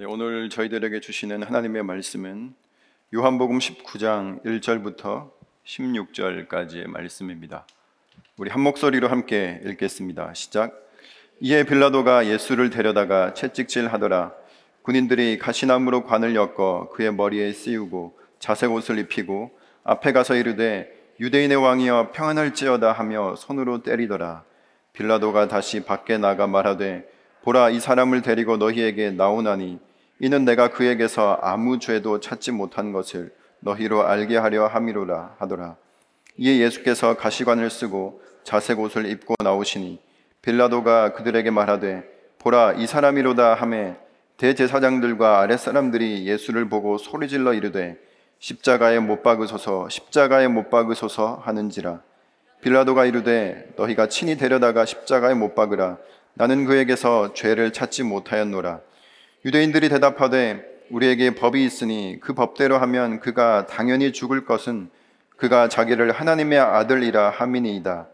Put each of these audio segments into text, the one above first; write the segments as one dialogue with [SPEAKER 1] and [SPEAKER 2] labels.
[SPEAKER 1] 네, 오늘 저희들에게 주시는 하나님의 말씀은 요한복음 19장 1절부터 16절까지의 말씀입니다. 우리 한 목소리로 함께 읽겠습니다. 시작. 이에 빌라도가 예수를 데려다가 채찍질하더라. 군인들이 가시나무로 관을 엮어 그의 머리에 씌우고 자색 옷을 입히고 앞에 가서 이르되 유대인의 왕이여 평안할지어다 하며 손으로 때리더라. 빌라도가 다시 밖에 나가 말하되 보라 이 사람을 데리고 너희에게 나오나니 이는 내가 그에게서 아무 죄도 찾지 못한 것을 너희로 알게 하려 함이로라 하더라. 이에 예수께서 가시관을 쓰고 자색 옷을 입고 나오시니 빌라도가 그들에게 말하되 보라 이 사람이로다 하매 대제사장들과 아랫사람들이 예수를 보고 소리질러 이르되 십자가에 못 박으소서 십자가에 못 박으소서 하는지라. 빌라도가 이르되 너희가 친히 데려다가 십자가에 못 박으라. 나는 그에게서 죄를 찾지 못하였노라 유대인들이 대답하되 우리에게 법이 있으니 그 법대로 하면 그가 당연히 죽을 것은 그가 자기를 하나님의 아들이라 함이니이다.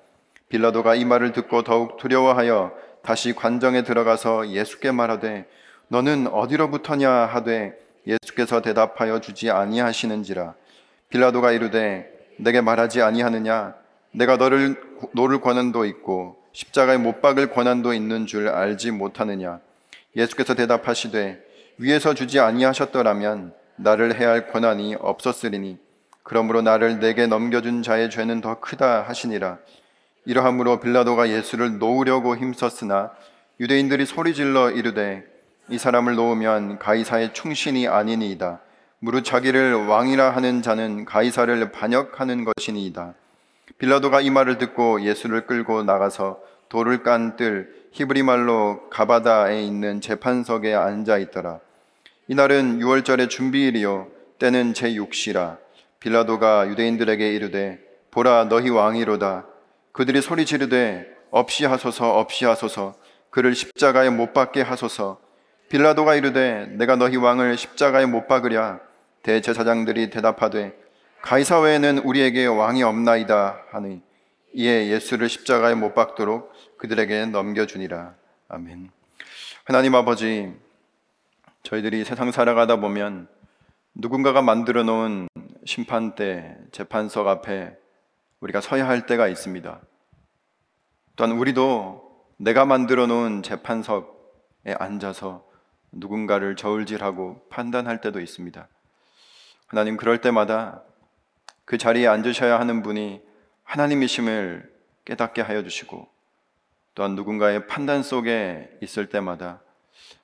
[SPEAKER 1] 빌라도가 이 말을 듣고 더욱 두려워하여 다시 관정에 들어가서 예수께 말하되 너는 어디로부터냐? 하되 예수께서 대답하여 주지 아니하시는지라. 빌라도가 이르되 내게 말하지 아니하느냐? 내가 너를 놓을 권한도 있고 십자가에 못 박을 권한도 있는 줄 알지 못하느냐 예수께서 대답하시되 위에서 주지 아니하셨더라면 나를 해할 권한이 없었으리니 그러므로 나를 내게 넘겨준 자의 죄는 더 크다 하시니라. 이러하므로 빌라도가 예수를 놓으려고 힘썼으나 유대인들이 소리질러 이르되 이 사람을 놓으면 가이사의 충신이 아니니이다. 무릇 자기를 왕이라 하는 자는 가이사를 반역하는 것이니이다. 빌라도가 이 말을 듣고 예수를 끌고 나가서 돌을 깐 뜰 히브리 말로 가바다에 있는 재판석에 앉아 있더라. 이날은 6월절의 준비일이요. 때는 제6시라. 빌라도가 유대인들에게 이르되 보라 너희 왕이로다. 그들이 소리 지르되 없이 하소서 없이 하소서. 그를 십자가에 못 박게 하소서. 빌라도가 이르되 내가 너희 왕을 십자가에 못 박으랴. 대제사장들이 대답하되 가이사 외에는 우리에게 왕이 없나이다 하니 이에 예수를 십자가에 못 박도록 그들에게 넘겨주니라. 아멘. 하나님 아버지, 저희들이 세상 살아가다 보면 누군가가 만들어 놓은 심판대, 재판석 앞에 우리가 서야 할 때가 있습니다. 또한 우리도 내가 만들어 놓은 재판석에 앉아서 누군가를 저울질하고 판단할 때도 있습니다. 하나님, 그럴 때마다 그 자리에 앉으셔야 하는 분이 하나님이심을 깨닫게 하여 주시고 또한 누군가의 판단 속에 있을 때마다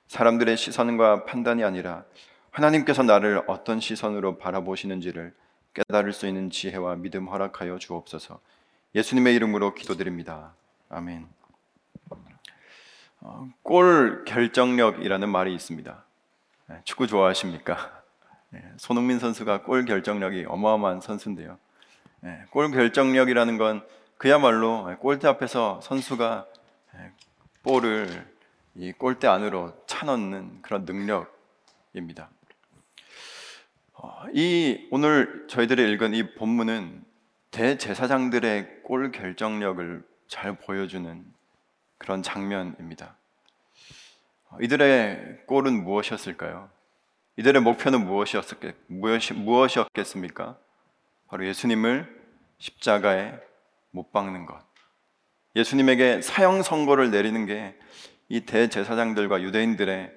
[SPEAKER 1] 사람들의 시선과 판단이 아니라 하나님께서 나를 어떤 시선으로 바라보시는지를 깨달을 수 있는 지혜와 믿음 허락하여 주옵소서. 예수님의 이름으로 기도드립니다. 아멘. 어, 골 결정력이라는 말이 있습니다. 네, 축구 좋아하십니까? 네, 손흥민 선수가 골 결정력이 어마어마한 선수인데요. 네, 골 결정력이라는 건 그야말로 골대 앞에서 선수가 볼을 이 골대 안으로 차 넣는 그런 능력입니다. 어, 이 오늘 저희들이 읽은 이 본문은 대제사장들의 골 결정력을 잘 보여주는 그런 장면입니다. 어, 이들의 골은 무엇이었을까요? 이들의 목표는 무엇이었겠, 습니까 바로 예수님을 십자가에 못 박는 것. 예수님에게 사형 선고를 내리는 게 이 대제사장들과 유대인들의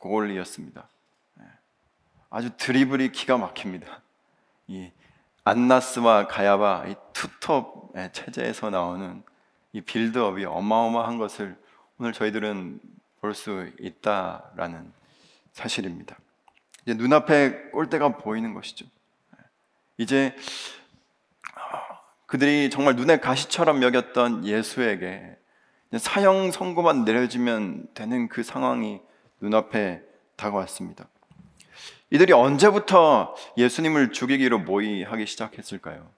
[SPEAKER 1] 고골이었습니다. 예. 아주 드리블이 기가 막힙니다. 이 안나스와 가야바 이 투톱 체제에서 나오는 이 빌드업이 어마어마한 것을 오늘 저희들은 볼 수 있다라는 사실입니다. 이제 눈앞에 골대가 보이는 것이죠. 예. 이제 그들이 정말 눈에 가시처럼 여겼던 예수에게 사형 선고만 내려지면 되는 그 상황이 눈앞에 다가왔습니다. 이들이 언제부터 예수님을 죽이기로 모의하기 시작했을까요?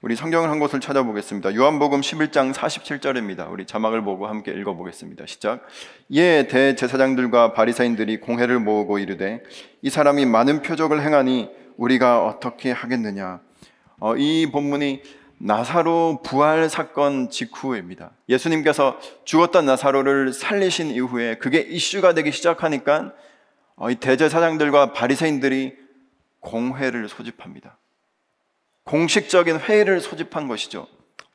[SPEAKER 1] 우리 성경을 한 곳을 찾아보겠습니다. 요한복음 11장 47절입니다. 우리 자막을 보고 함께 읽어보겠습니다. 시작. 예, 대제사장들과 바리사인들이 공회를 모으고 이르되 이 사람이 많은 표적을 행하니 우리가 어떻게 하겠느냐? 어, 이 본문이 나사로 부활 사건 직후입니다. 예수님께서 죽었던 나사로를 살리신 이후에 그게 이슈가 되기 시작하니까 어, 이 대제사장들과 바리새인들이 공회를 소집합니다. 공식적인 회의를 소집한 것이죠.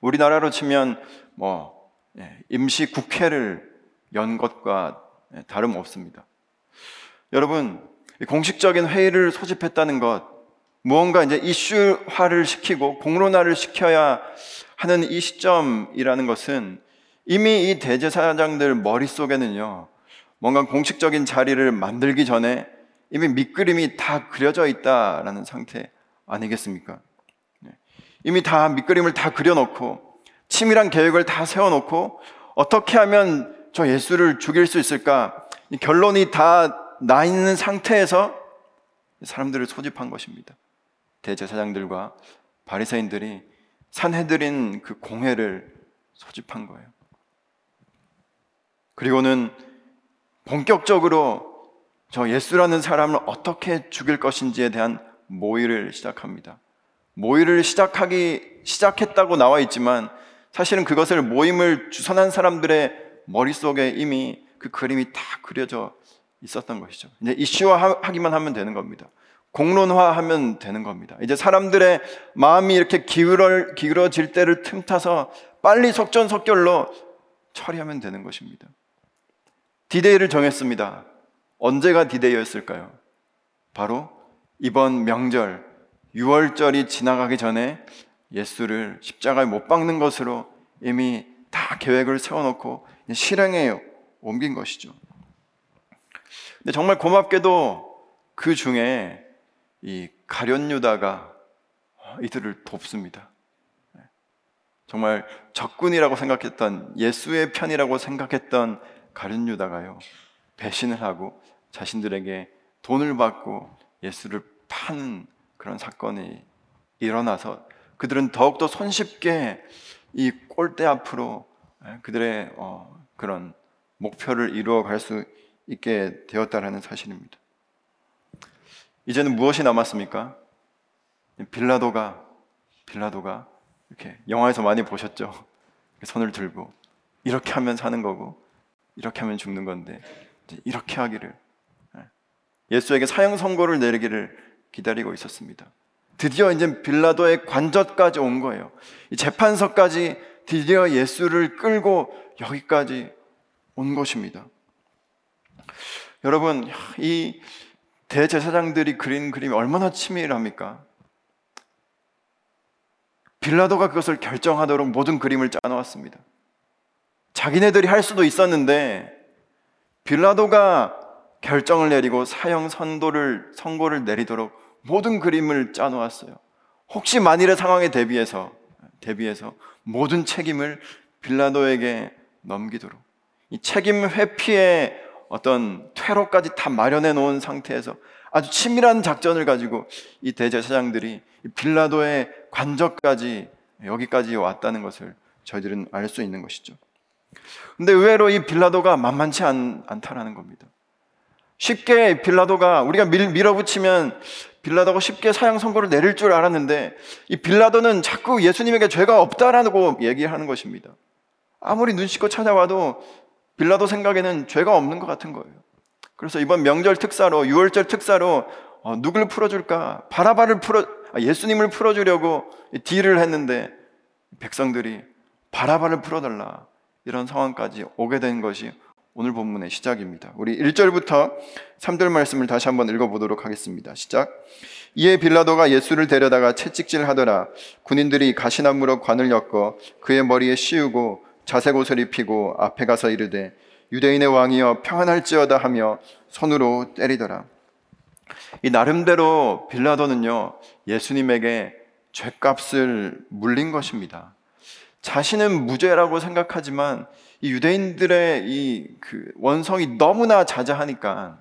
[SPEAKER 1] 우리나라로 치면 뭐 예, 임시 국회를 연 것과 예, 다름 없습니다. 여러분 공식적인 회의를 소집했다는 것 무언가 이제 이슈화를 시키고 공론화를 시켜야 하는 이 시점이라는 것은 이미 이 대제사장들 머릿속에는요 뭔가 공식적인 자리를 만들기 전에 이미 밑그림이 다 그려져 있다라는 상태 아니겠습니까? 네. 이미 다 밑그림을 다 그려놓고 치밀한 계획을 다 세워놓고 어떻게 하면 저 예수를 죽일 수 있을까? 결론이 다 나 있는 상태에서 사람들을 소집한 것입니다. 대제사장들과 바리새인들이 산해드린 그 공회를 소집한 거예요. 그리고는 본격적으로 저 예수라는 사람을 어떻게 죽일 것인지에 대한 모의를 시작합니다. 모의를 시작하기 시작했다고 나와 있지만 사실은 그것을 모임을 주선한 사람들의 머릿속에 이미 그 그림이 다 그려져 있었던 것이죠. 이제 이슈화하기만 하면 되는 겁니다. 공론화하면 되는 겁니다. 이제 사람들의 마음이 이렇게 기울어, 기울어질 때를 틈타서 빨리 속전속결로 처리하면 되는 것입니다. 디데이를 정했습니다. 언제가 디데이였을까요? 바로 이번 명절 6월절이 지나가기 전에 예수를 십자가에 못 박는 것으로 이미 다 계획을 세워놓고 실행에 옮긴 것이죠. 근데 정말 고맙게도 그 중에 이 가련 유다가 이들을 돕습니다. 정말 적군이라고 생각했던 예수의 편이라고 생각했던 가룟 유다가요 배신을 하고 자신들에게 돈을 받고 예수를 파는 그런 사건이 일어나서 그들은 더욱더 손쉽게 이 꼴대 앞으로 예, 그들의 어, 그런 목표를 이루어 갈 수 있게 되었다라는 사실입니다. 이제는 무엇이 남았습니까? 빌라도가 빌라도가 이렇게 영화에서 많이 보셨죠? 손을 들고 이렇게 하면 사는 거고 이렇게 하면 죽는 건데 이렇게 하기를 예. 예수에게 사형 선고를 내리기를 기다리고 있었습니다. 드디어 이제 빌라도의 관저까지 온 거예요. 이 재판서까지 드디어 예수를 끌고 여기까지 온 것입니다. 여러분, 이 대제사장들이 그린 그림이 얼마나 치밀합니까? 빌라도가 그것을 결정하도록 모든 그림을 짜놓았습니다. 자기네들이 할 수도 있었는데 빌라도가 결정을 내리고 사형 선도를 선고를 내리도록 모든 그림을 짜놓았어요. 혹시 만일의 상황에 대비해서 대비해서 모든 책임을 빌라도에게 넘기도록 이 책임 회피의 어떤 퇴로까지 다 마련해 놓은 상태에서 아주 치밀한 작전을 가지고 이 대제사장들이 빌라도의 관저까지 여기까지 왔다는 것을 저희들은 알 수 있는 것이죠. 근데 의외로 이 빌라도가 만만치 않, 않다라는 겁니다. 쉽게 빌라도가 우리가 밀, 밀어붙이면 빌라도가 쉽게 사형 선고를 내릴 줄 알았는데 이 빌라도는 자꾸 예수님에게 죄가 없다라고 얘기하는 것입니다. 아무리 눈 씻고 찾아와도 빌라도 생각에는 죄가 없는 것 같은 거예요. 그래서 이번 명절 특사로 6월절 특사로 어, 누굴 풀어줄까? 바라바를 풀어 아, 예수님을 풀어주려고 딜을 했는데 백성들이 바라바를 풀어달라 이런 상황까지 오게 된 것이 오늘 본문의 시작입니다. 우리 1절부터 3절 말씀을 다시 한번 읽어보도록 하겠습니다. 시작. 이에 빌라도가 예수를 데려다가 채찍질 하더라. 군인들이 가시나무로 관을 엮어 그의 머리에 씌우고 자색 옷을 입히고 앞에 가서 이르되 유대인의 왕이여 평안할지어다 하며 손으로 때리더라. 이 나름대로 빌라도는요 예수님에게 죄값을 물린 것입니다. 자신은 무죄라고 생각하지만 이 유대인들의 이 그 원성이 너무나 자자하니까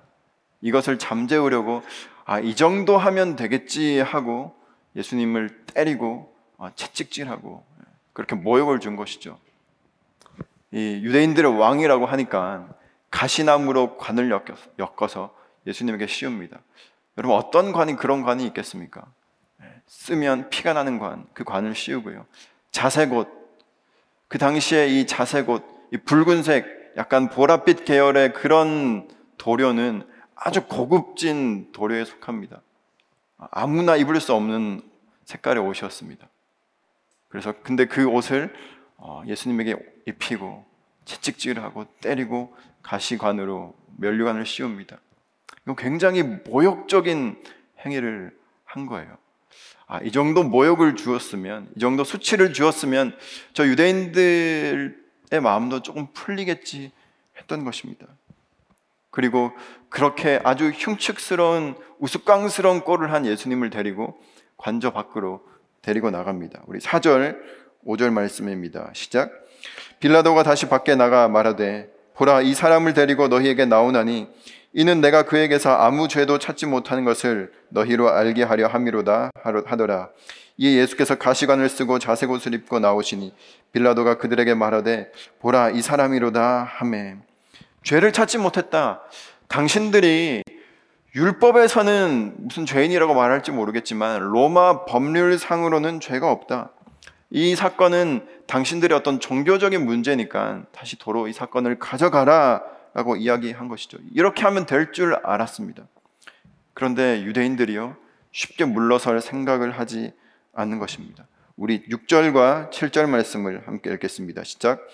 [SPEAKER 1] 이것을 잠재우려고 아, 이 정도 하면 되겠지 하고 예수님을 때리고 아, 채찍질하고 그렇게 모욕을 준 것이죠. 이 유대인들의 왕이라고 하니까 가시나무로 관을 엮어서 예수님에게 씌웁니다. 여러분 어떤 관이 그런 관이 있겠습니까? 쓰면 피가 나는 관, 그 관을 씌우고요. 옷, 그 당시에 이 옷, 이 붉은색, 약간 보랏빛 계열의 그런 도료는 아주 고급진 도료에 속합니다. 아무나 입을 수 없는 색깔의 옷이었습니다. 그래서 근데 그 옷을 어, 예수님에게 입히고 채찍질하고 때리고 가시관으로 면류관을 씌웁니다. 이건 굉장히 모욕적인 행위를 한 거예요. 아, 이 정도 모욕을 주었으면, 이 정도 수치를 주었으면 저 유대인들의 마음도 조금 풀리겠지 했던 것입니다. 그리고 그렇게 아주 흉측스러운 우스꽝스러운 꼴을 한 예수님을 데리고 관저 밖으로 데리고 나갑니다. 우리 4절, 5절 말씀입니다. 시작. 빌라도가 다시 밖에 나가 말하되 보라 이 사람을 데리고 너희에게 나오나니 이는 내가 그에게서 아무 죄도 찾지 못하는 것을 너희로 알게 하려 함이로다 하더라. 이에 예수께서 가시관을 쓰고 자색 옷을 입고 나오시니 빌라도가 그들에게 말하되 보라 이 사람이로다 하매 죄를 찾지 못했다. 당신들이 율법에서는 무슨 죄인이라고 말할지 모르겠지만 로마 법률상으로는 죄가 없다. 이 사건은 당신들의 어떤 종교적인 문제니까 다시 도로 이 사건을 가져가라 라고 이야기한 것이죠. 이렇게 하면 될 줄 알았습니다. 그런데 유대인들이요, 쉽게 물러설 생각을 하지 않는 것입니다. 우리 6절과 7절 말씀을 함께 읽겠습니다. 시작.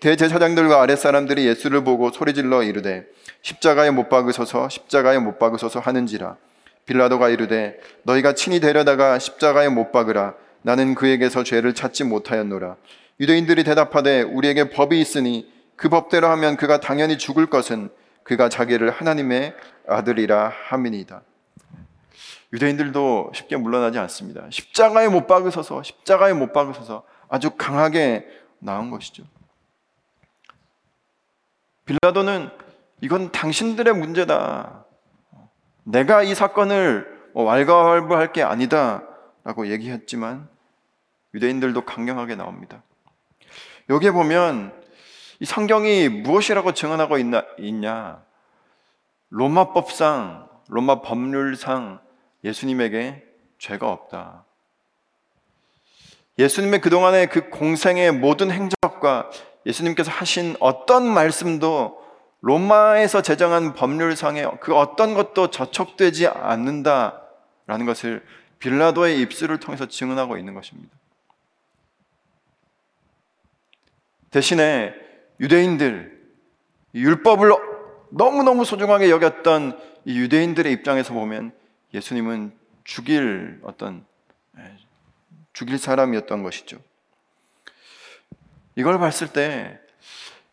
[SPEAKER 1] 대제사장들과 아랫사람들이 예수를 보고 소리질러 이르되 십자가에 못 박으소서 십자가에 못 박으소서 하는지라 빌라도가 이르되 너희가 친히 데려다가 십자가에 못 박으라 나는 그에게서 죄를 찾지 못하였노라 유대인들이 대답하되 우리에게 법이 있으니 그 법대로 하면 그가 당연히 죽을 것은 그가 자기를 하나님의 아들이라 함이니이다. 유대인들도 쉽게 물러나지 않습니다. 십자가에 못 박으셔서 십자가에 못 박으셔서 아주 강하게 나온 것이죠. 빌라도는 이건 당신들의 문제다. 내가 이 사건을 뭐 왈가왈부할 게 아니다라고 얘기했지만 유대인들도 강경하게 나옵니다. 여기에 보면 이 성경이 무엇이라고 증언하고 있나, 있냐? 로마법상, 로마 법률상 예수님에게 죄가 없다. 예수님의 그동안의 그 공생의 모든 행적과 예수님께서 하신 어떤 말씀도 로마에서 제정한 법률상에 그 어떤 것도 저촉되지 않는다라는 것을 빌라도의 입술을 통해서 증언하고 있는 것입니다. 대신에 유대인들, 율법을 너무너무 소중하게 여겼던 이 유대인들의 입장에서 보면 예수님은 죽일 어떤, 예, 죽일 사람이었던 것이죠. 이걸 봤을 때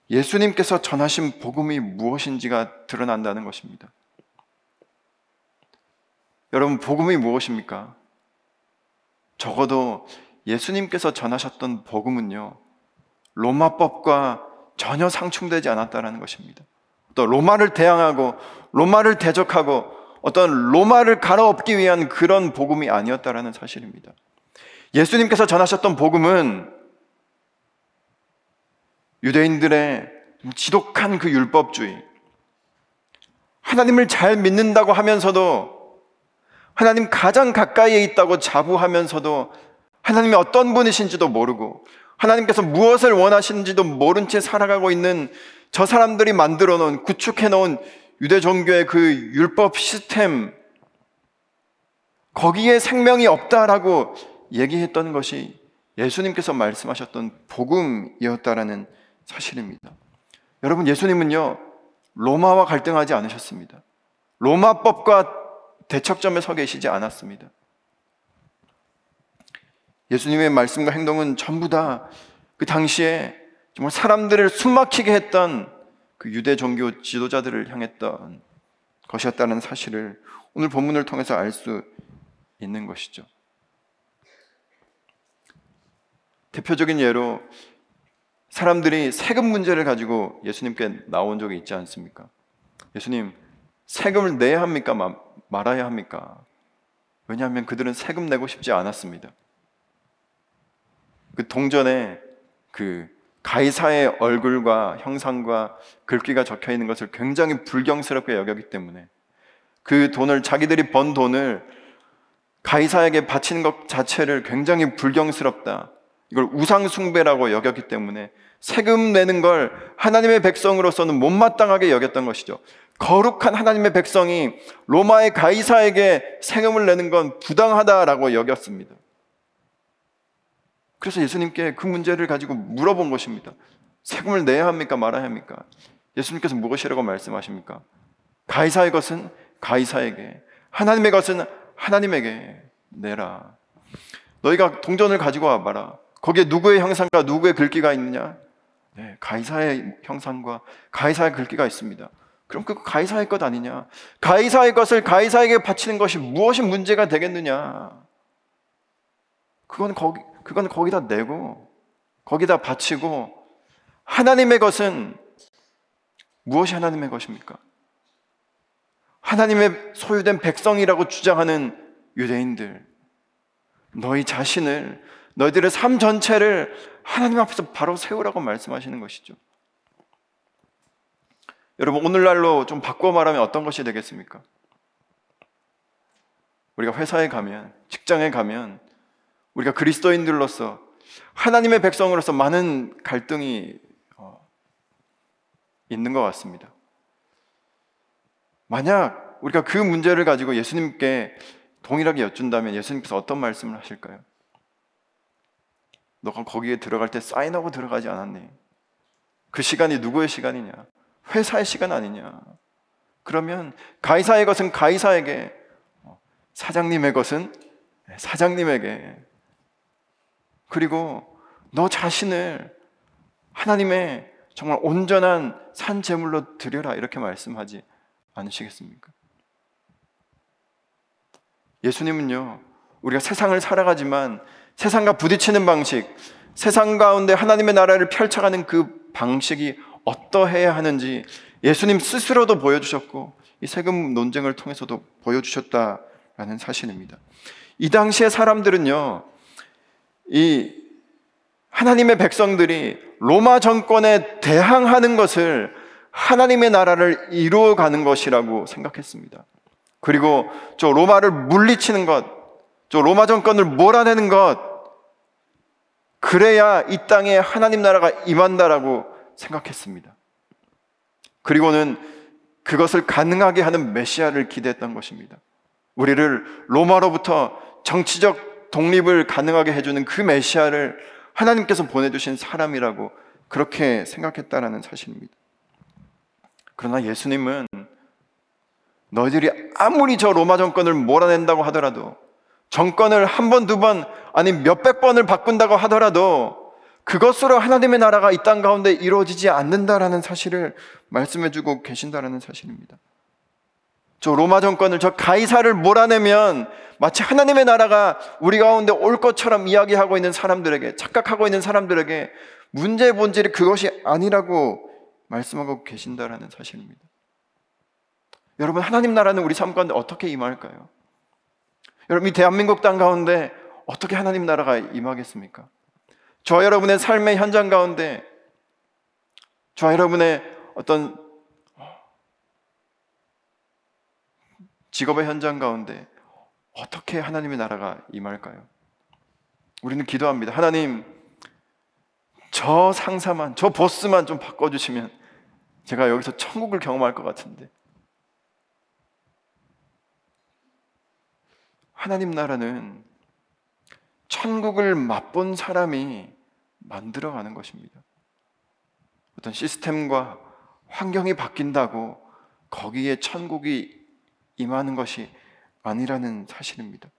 [SPEAKER 1] 예수님께서 전하신 복음이 무엇인지가 드러난다는 것입니다. 여러분, 복음이 무엇입니까? 적어도 예수님께서 전하셨던 복음은요, 로마법과 전혀 상충되지 않았다는 것입니다. 또 로마를 대항하고 로마를 대적하고 어떤 로마를 갈아엎기 위한 그런 복음이 아니었다라는 사실입니다. 예수님께서 전하셨던 복음은 유대인들의 지독한 그 율법주의, 하나님을 잘 믿는다고 하면서도 하나님 가장 가까이에 있다고 자부하면서도 하나님이 어떤 분이신지도 모르고 하나님께서 무엇을 원하시는지도 모른 채 살아가고 있는 저 사람들이 만들어 놓은, 구축해 놓은 유대 종교의 그 율법 시스템, 거기에 생명이 없다라고 얘기했던 것이 예수님께서 말씀하셨던 복음이었다라는 사실입니다. 여러분, 예수님은요, 로마와 갈등하지 않으셨습니다. 로마법과 대척점에 서 계시지 않았습니다. 예수님의 말씀과 행동은 전부 다 그 당시에 정말 사람들을 숨막히게 했던 그 유대 종교 지도자들을 향했던 것이었다는 사실을 오늘 본문을 통해서 알 수 있는 것이죠. 대표적인 예로 사람들이 세금 문제를 가지고 예수님께 나온 적이 있지 않습니까? 예수님, 세금을 내야 합니까? 말아야 합니까? 왜냐하면 그들은 세금 내고 싶지 않았습니다. 그 동전에 그 가이사의 얼굴과 형상과 글귀가 적혀 있는 것을 굉장히 불경스럽게 여겼기 때문에 그 돈을 자기들이 번 돈을 가이사에게 바치는 것 자체를 굉장히 불경스럽다. 이걸 우상 숭배라고 여겼기 때문에 세금 내는 걸 하나님의 백성으로서는 못마땅하게 여겼던 것이죠. 거룩한 하나님의 백성이 로마의 가이사에게 세금을 내는 건 부당하다라고 여겼습니다. 그래서 예수님께 그 문제를 가지고 물어본 것입니다. 세금을 내야 합니까? 말아야 합니까? 예수님께서 무엇이라고 말씀하십니까? 가이사의 것은 가이사에게, 하나님의 것은 하나님에게 내라. 너희가 동전을 가지고 와봐라. 거기에 누구의 형상과 누구의 글귀가 있느냐? 네, 가이사의 형상과 가이사의 글귀가 있습니다. 그럼 그 가이사의 것 아니냐? 가이사의 것을 가이사에게 바치는 것이 무엇이 문제가 되겠느냐? 그건 거기 그건 거기다 내고 거기다 바치고 하나님의 것은 무엇이 하나님의 것입니까? 하나님의 소유된 백성이라고 주장하는 유대인들 너희 자신을 너희들의 삶 전체를 하나님 앞에서 바로 세우라고 말씀하시는 것이죠. 여러분 오늘날로 좀 바꿔 말하면 어떤 것이 되겠습니까? 우리가 회사에 가면 직장에 가면 우리가 그리스도인들로서 하나님의 백성으로서 많은 갈등이 어, 있는 것 같습니다. 만약 우리가 그 문제를 가지고 예수님께 동일하게 여쭌다면 예수님께서 어떤 말씀을 하실까요? 너가 거기에 들어갈 때 사인하고 들어가지 않았니? 그 시간이 누구의 시간이냐? 회사의 시간 아니냐? 그러면 가이사의 것은 가이사에게, 사장님의 것은 사장님에게, 그리고 너 자신을 하나님의 정말 온전한 산 제물로 드려라 이렇게 말씀하지 않으시겠습니까? 예수님은요, 우리가 세상을 살아가지만 세상과 부딪히는 방식, 세상 가운데 하나님의 나라를 펼쳐가는 그 방식이 어떠해야 하는지 예수님 스스로도 보여주셨고 이 세금 논쟁을 통해서도 보여주셨다라는 사실입니다. 이 당시의 사람들은요, 이 하나님의 백성들이 로마 정권에 대항하는 것을 하나님의 나라를 이루어가는 것이라고 생각했습니다. 그리고 저 로마를 물리치는 것, 저 로마 정권을 몰아내는 것, 그래야 이 땅에 하나님 나라가 임한다라고 생각했습니다. 그리고는 그것을 가능하게 하는 메시아를 기대했던 것입니다. 우리를 로마로부터 정치적 독립을 가능하게 해주는 그 메시아를 하나님께서 보내주신 사람이라고 그렇게 생각했다라는 사실입니다. 그러나 예수님은 너희들이 아무리 저 로마 정권을 몰아낸다고 하더라도 정권을 한 번, 두 번, 아니 몇백 번을 바꾼다고 하더라도 그것으로 하나님의 나라가 이 땅 가운데 이루어지지 않는다라는 사실을 말씀해 주고 계신다라는 사실입니다. 저 로마 정권을 저 가이사를 몰아내면 마치 하나님의 나라가 우리 가운데 올 것처럼 이야기하고 있는 사람들에게 착각하고 있는 사람들에게 문제의 본질이 그것이 아니라고 말씀하고 계신다라는 사실입니다. 여러분 하나님 나라는 우리 삶 가운데 어떻게 임할까요? 여러분 이 대한민국 땅 가운데 어떻게 하나님 나라가 임하겠습니까? 저 여러분의 삶의 현장 가운데 저 여러분의 어떤 직업의 현장 가운데 어떻게 하나님의 나라가 임할까요? 우리는 기도합니다. 하나님, 저 상사만, 저 보스만 좀 바꿔주시면 제가 여기서 천국을 경험할 것 같은데. 하나님 나라는 천국을 맛본 사람이 만들어가는 것입니다. 어떤 시스템과 환경이 바뀐다고 거기에 천국이 임하는 것이 아니라는 사실입니다.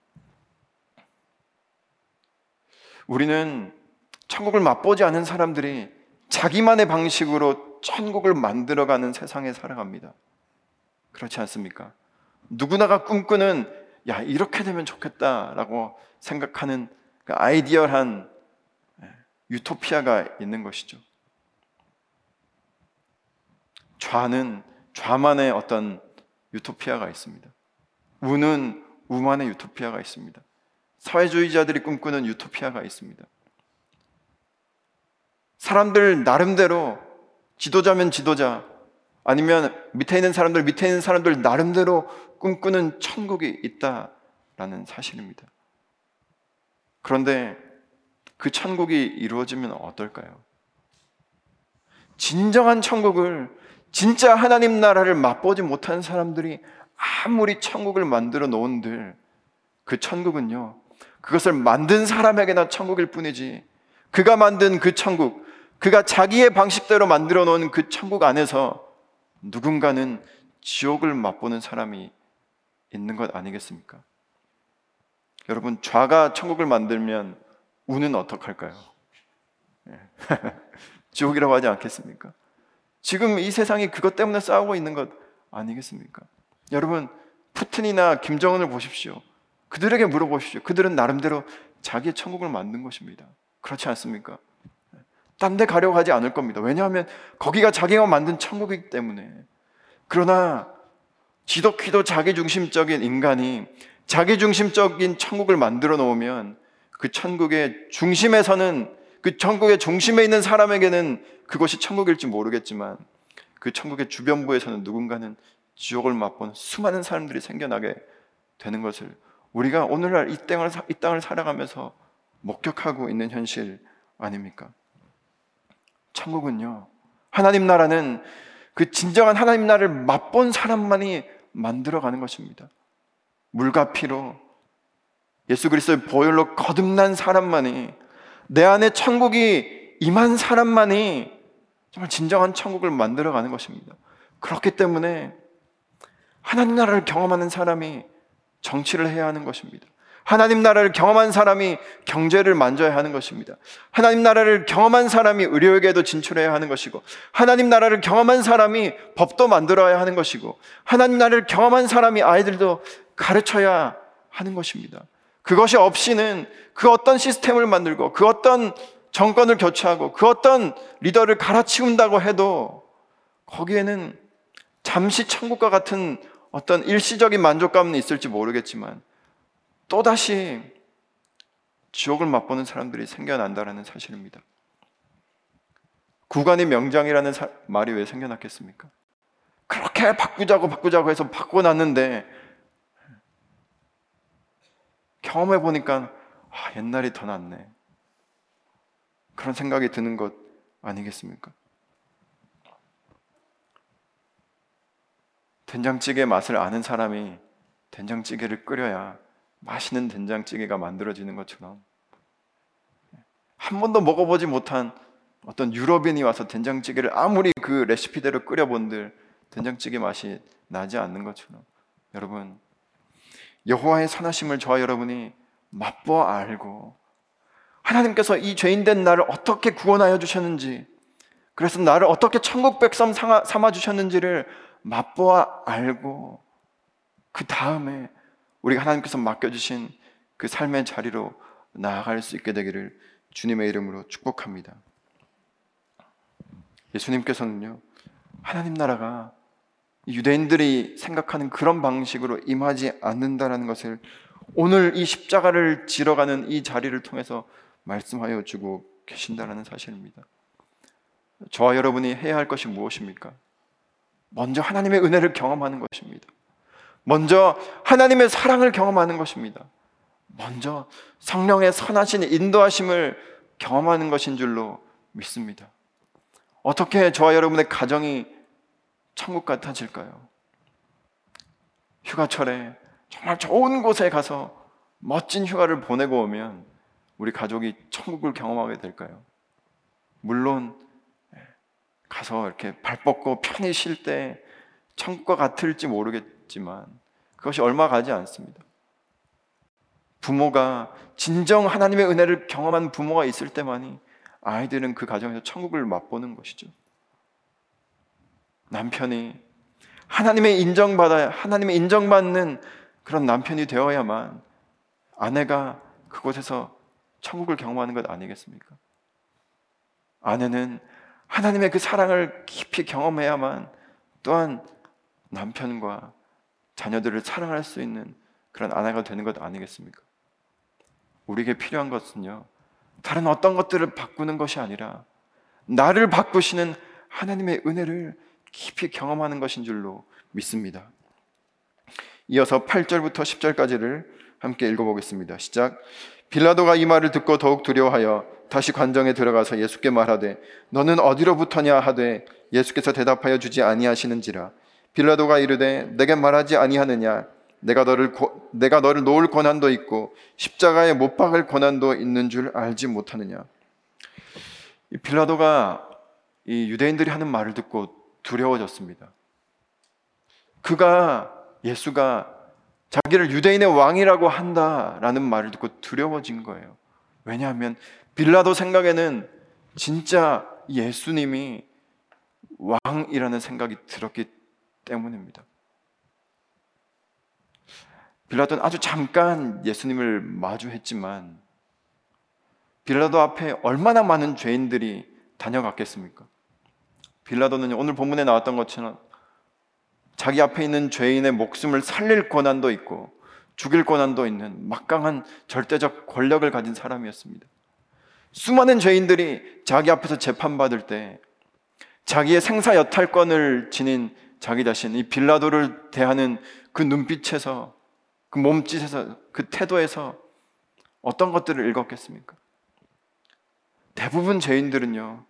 [SPEAKER 1] 우리는 천국을 맛보지 않은 사람들이 자기만의 방식으로 천국을 만들어가는 세상에 살아갑니다. 그렇지 않습니까? 누구나가 꿈꾸는 야 이렇게 되면 좋겠다라고 생각하는 그 아이디어한 예, 유토피아가 있는 것이죠. 좌는 좌만의 어떤 유토피아가 있습니다. 우는 우만의 유토피아가 있습니다. 사회주의자들이 꿈꾸는 유토피아가 있습니다. 사람들 나름대로 지도자면 지도자 아니면 밑에 있는 사람들 밑에 있는 사람들 나름대로 꿈꾸는 천국이 있다라는 사실입니다. 그런데 그 천국이 이루어지면 어떨까요? 진정한 천국을 진짜 하나님 나라를 맛보지 못한 사람들이 아무리 천국을 만들어 놓은들 그 천국은요. 그것을 만든 사람에게나 천국일 뿐이지. 그가 만든 그 천국, 그가 자기의 방식대로 만들어 놓은 그 천국 안에서 누군가는 지옥을 맛보는 사람이 있는 것 아니겠습니까? 여러분, 좌가 천국을 만들면 우는 어떡할까요? 예. 지옥이라고 하지 않겠습니까? 지금 이 세상이 그것 때문에 싸우고 있는 것 아니겠습니까? 여러분, 푸틴이나 김정은을 보십시오. 그들에게 물어보십시오. 그들은 나름대로 자기의 천국을 만든 것입니다. 그렇지 않습니까? 딴 데 가려고 하지 않을 겁니다. 왜냐하면 거기가 자기가 만든 천국이기 때문에. 그러나 지독히도 자기중심적인 인간이 자기중심적인 천국을 만들어 놓으면 그 천국의 중심에서는 그 천국의 중심에 있는 사람에게는 그것이 천국일지 모르겠지만 그 천국의 주변부에서는 누군가는 지옥을 맛본 수많은 사람들이 생겨나게 되는 것을 우리가 오늘날 이 땅을, 이 땅을 살아가면서 목격하고 있는 현실 아닙니까? 천국은요, 하나님 나라는 그 진정한 하나님 나라를 맛본 사람만이 만들어가는 것입니다. 물과 피로 예수 그리스도의 보혈로 거듭난 사람만이 내 안에 천국이 임한 사람만이 정말 진정한 천국을 만들어가는 것입니다. 그렇기 때문에 하나님 나라를 경험하는 사람이 정치를 해야 하는 것입니다. 하나님 나라를 경험한 사람이 경제를 만져야 하는 것입니다. 하나님 나라를 경험한 사람이 의료에게도 진출해야 하는 것이고, 하나님 나라를 경험한 사람이 법도 만들어야 하는 것이고, 하나님 나라를 경험한 사람이 아이들도 가르쳐야 하는 것입니다. 그것이 없이는 그 어떤 시스템을 만들고, 그 어떤 정권을 교체하고, 그 어떤 리더를 갈아치운다고 해도, 거기에는 잠시 천국과 같은 어떤 일시적인 만족감은 있을지 모르겠지만, 또다시 지옥을 맛보는 사람들이 생겨난다는 사실입니다. 구간의 명장이라는 사, 말이 왜 생겨났겠습니까? 그렇게 바꾸자고 바꾸자고 해서 바꿔놨는데 경험해 보니까 아, 옛날이 더 낫네. 그런 생각이 드는 것 아니겠습니까? 된장찌개 맛을 아는 사람이 된장찌개를 끓여야 맛있는 된장찌개가 만들어지는 것처럼 한 번도 먹어보지 못한 어떤 유럽인이 와서 된장찌개를 아무리 그 레시피대로 끓여본들 된장찌개 맛이 나지 않는 것처럼 여러분 여호와의 선하심을 저와 여러분이 맛보아 알고 하나님께서 이 죄인된 나를 어떻게 구원하여 주셨는지 그래서 나를 어떻게 천국 백성 삼아 주셨는지를 맛보아 알고 그 다음에 우리가 하나님께서 맡겨주신 그 삶의 자리로 나아갈 수 있게 되기를 주님의 이름으로 축복합니다. 예수님께서는요, 하나님 나라가 유대인들이 생각하는 그런 방식으로 임하지 않는다라는 것을 오늘 이 십자가를 지러 가는 이 자리를 통해서 말씀하여 주고 계신다라는 사실입니다. 저와 여러분이 해야 할 것이 무엇입니까? 먼저 하나님의 은혜를 경험하는 것입니다. 먼저 하나님의 사랑을 경험하는 것입니다. 먼저 성령의 선하신 인도하심을 경험하는 것인 줄로 믿습니다. 어떻게 저와 여러분의 가정이 천국 같아질까요? 휴가철에 정말 좋은 곳에 가서 멋진 휴가를 보내고 오면 우리 가족이 천국을 경험하게 될까요? 물론 가서 이렇게 발 뻗고 편히 쉴 때 천국과 같을지 모르겠지만 그것이 얼마 가지 않습니다. 부모가 진정 하나님의 은혜를 경험한 부모가 있을 때만이 아이들은 그 가정에서 천국을 맛보는 것이죠. 남편이 하나님의 인정받아야 하나님의 인정받는 그런 남편이 되어야만 아내가 그곳에서 천국을 경험하는 것 아니겠습니까? 아내는 하나님의 그 사랑을 깊이 경험해야만 또한 남편과 자녀들을 사랑할 수 있는 그런 아내가 되는 것 아니겠습니까? 우리에게 필요한 것은요, 다른 어떤 것들을 바꾸는 것이 아니라 나를 바꾸시는 하나님의 은혜를 깊이 경험하는 것인 줄로 믿습니다. 이어서 8절부터 10절까지를 함께 읽어보겠습니다. 시작. 빌라도가 이 말을 듣고 더욱 두려워하여 다시 관정에 들어가서 예수께 말하되 너는 어디로부터냐 하되 예수께서 대답하여 주지 아니하시는지라 빌라도가 이르되 내게 말하지 아니하느냐 내가 너를 고, 내가 너를 놓을 권한도 있고 십자가에 못 박을 권한도 있는 줄 알지 못하느냐 이 빌라도가 이 유대인들이 하는 말을 듣고 두려워졌습니다. 그가 예수가 자기를 유대인의 왕이라고 한다라는 말을 듣고 두려워진 거예요. 왜냐하면 빌라도 생각에는 진짜 예수님이 왕이라는 생각이 들었기 때문입니다. 빌라도는 아주 잠깐 예수님을 마주했지만 빌라도 앞에 얼마나 많은 죄인들이 다녀갔겠습니까? 빌라도는 오늘 본문에 나왔던 것처럼 자기 앞에 있는 죄인의 목숨을 살릴 권한도 있고 죽일 권한도 있는 막강한 절대적 권력을 가진 사람이었습니다. 수많은 죄인들이 자기 앞에서 재판받을 때 자기의 생사 여탈권을 지닌 자기 자신, 이 빌라도를 대하는 그 눈빛에서, 그 몸짓에서, 그 태도에서 어떤 것들을 읽었겠습니까? 대부분 죄인들은요,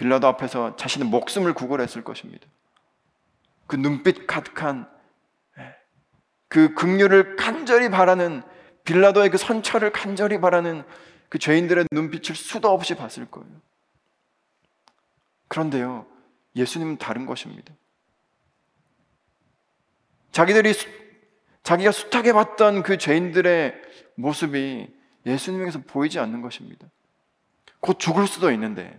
[SPEAKER 1] 빌라도 앞에서 자신의 목숨을 구걸했을 것입니다. 그 눈빛 가득한 예, 그 긍휼을 간절히 바라는 빌라도의 그 선처를 간절히 바라는 그 죄인들의 눈빛을 수도 없이 봤을 거예요. 그런데요, 예수님은 다른 것입니다. 자기들이 수, 자기가 숱하게 봤던 그 죄인들의 모습이 예수님에게서 보이지 않는 것입니다. 곧 죽을 수도 있는데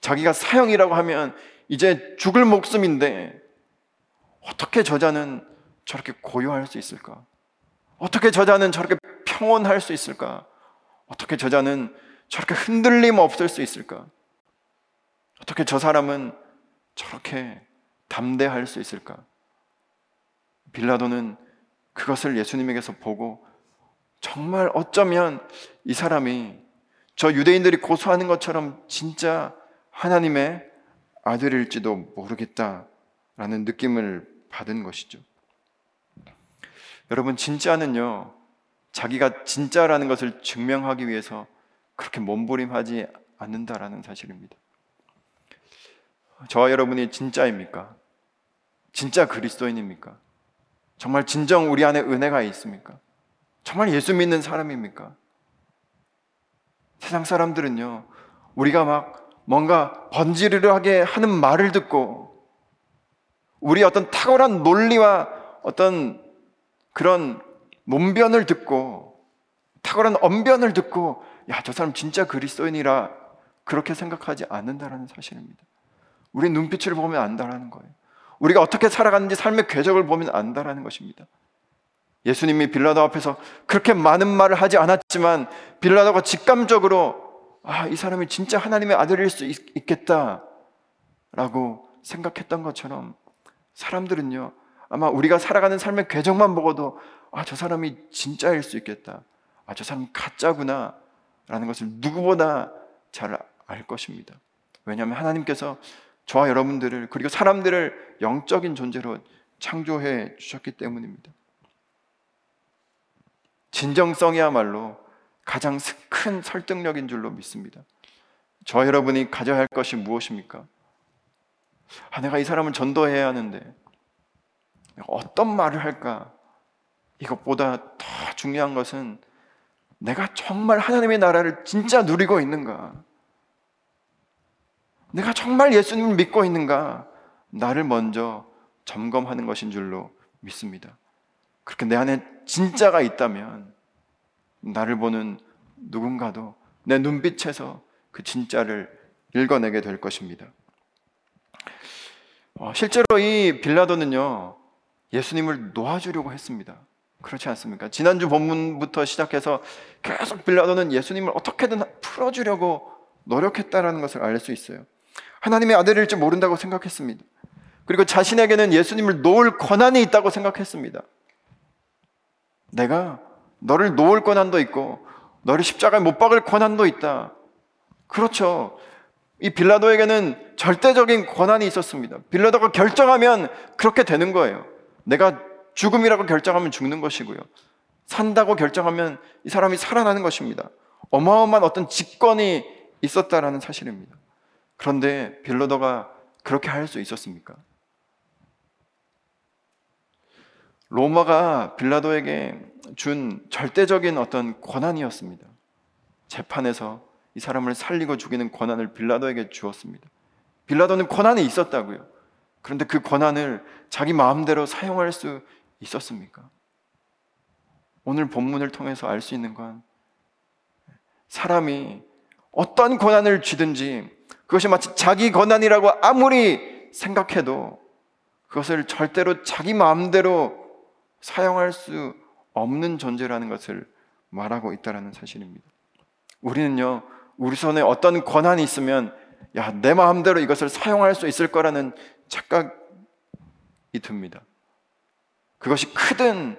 [SPEAKER 1] 자기가 사형이라고 하면 이제 죽을 목숨인데 어떻게 저자는 저렇게 고요할 수 있을까? 어떻게 저자는 저렇게 평온할 수 있을까? 어떻게 저자는 저렇게 흔들림 없을 수 있을까? 어떻게 저 사람은 저렇게 담대할 수 있을까? 빌라도는 그것을 예수님에게서 보고 정말 어쩌면 이 사람이 저 유대인들이 고소하는 것처럼 진짜 하나님의 아들일지도 모르겠다라는 느낌을 받은 것이죠. 여러분, 진짜는요, 자기가 진짜라는 것을 증명하기 위해서 그렇게 몸부림하지 않는다라는 사실입니다. 저와 여러분이 진짜입니까? 진짜 그리스도인입니까? 정말 진정 우리 안에 은혜가 있습니까? 정말 예수 믿는 사람입니까? 세상 사람들은요, 우리가 막 뭔가 번지르르하게 하는 말을 듣고, 우리 어떤 탁월한 논리와 어떤 그런 논변을 듣고, 탁월한 언변을 듣고, 야, 저 사람 진짜 그리스도인이라 그렇게 생각하지 않는다라는 사실입니다. 우리 눈빛을 보면 안다라는 거예요. 우리가 어떻게 살아가는지 삶의 궤적을 보면 안다라는 것입니다. 예수님이 빌라도 앞에서 그렇게 많은 말을 하지 않았지만 빌라도가 직감적으로 아, 이 사람이 진짜 하나님의 아들일 수 있, 겠다 라고 생각했던 것처럼 사람들은요, 아마 우리가 살아가는 삶의 궤적만 보고도 아, 저 사람이 진짜일 수 있겠다. 아, 저 사람이 가짜구나. 라는 것을 누구보다 잘 알 것입니다. 왜냐하면 하나님께서 저와 여러분들을 그리고 사람들을 영적인 존재로 창조해 주셨기 때문입니다. 진정성이야말로 가장 큰 설득력인 줄로 믿습니다. 저 여러분이 가져야 할 것이 무엇입니까? 아, 내가 이 사람을 전도해야 하는데 어떤 말을 할까? 이것보다 더 중요한 것은 내가 정말 하나님의 나라를 진짜 누리고 있는가? 내가 정말 예수님을 믿고 있는가? 나를 먼저 점검하는 것인 줄로 믿습니다. 그렇게 내 안에 진짜가 있다면 나를 보는 누군가도 내 눈빛에서 그 진짜를 읽어내게 될 것입니다. 어, 실제로 이 빌라도는요, 예수님을 놓아주려고 했습니다. 그렇지 않습니까? 지난주 본문부터 시작해서 계속 빌라도는 예수님을 어떻게든 풀어주려고 노력했다라는 것을 알 수 있어요. 하나님의 아들일지 모른다고 생각했습니다. 그리고 자신에게는 예수님을 놓을 권한이 있다고 생각했습니다. 내가 너를 놓을 권한도 있고 너를 십자가에 못 박을 권한도 있다. 그렇죠. 이 빌라도에게는 절대적인 권한이 있었습니다. 빌라도가 결정하면 그렇게 되는 거예요. 내가 죽음이라고 결정하면 죽는 것이고요. 산다고 결정하면 이 사람이 살아나는 것입니다. 어마어마한 어떤 직권이 있었다라는 사실입니다. 그런데 빌라도가 그렇게 할 수 있었습니까? 로마가 빌라도에게 준 절대적인 어떤 권한이었습니다. 재판에서 이 사람을 살리고 죽이는 권한을 빌라도에게 주었습니다. 빌라도는 권한이 있었다고요. 그런데 그 권한을 자기 마음대로 사용할 수 있었습니까? 오늘 본문을 통해서 알 수 있는 건 사람이 어떤 권한을 쥐든지 그것이 마치 자기 권한이라고 아무리 생각해도 그것을 절대로 자기 마음대로 사용할 수 없는 존재라는 것을 말하고 있다는 사실입니다. 우리는요, 우리 손에 어떤 권한이 있으면, 야, 내 마음대로 이것을 사용할 수 있을 거라는 착각이 듭니다. 그것이 크든,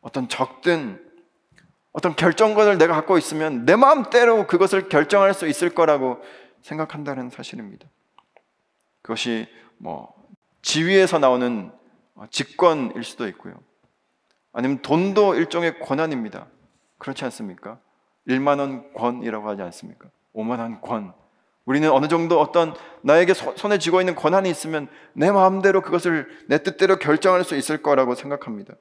[SPEAKER 1] 어떤 적든, 어떤 결정권을 내가 갖고 있으면 내 마음대로 그것을 결정할 수 있을 거라고 생각한다는 사실입니다. 그것이 뭐, 지위에서 나오는 직권일 수도 있고요. 아니면 돈도 일종의 권한입니다. 그렇지 않습니까? 1만 원 권이라고 하지 않습니까? 5만 원 권. 우리는 어느 정도 어떤 나에게 손에 쥐고 있는 권한이 있으면 내 마음대로 그것을 내 뜻대로 결정할 수 있을 거라고 생각합니다.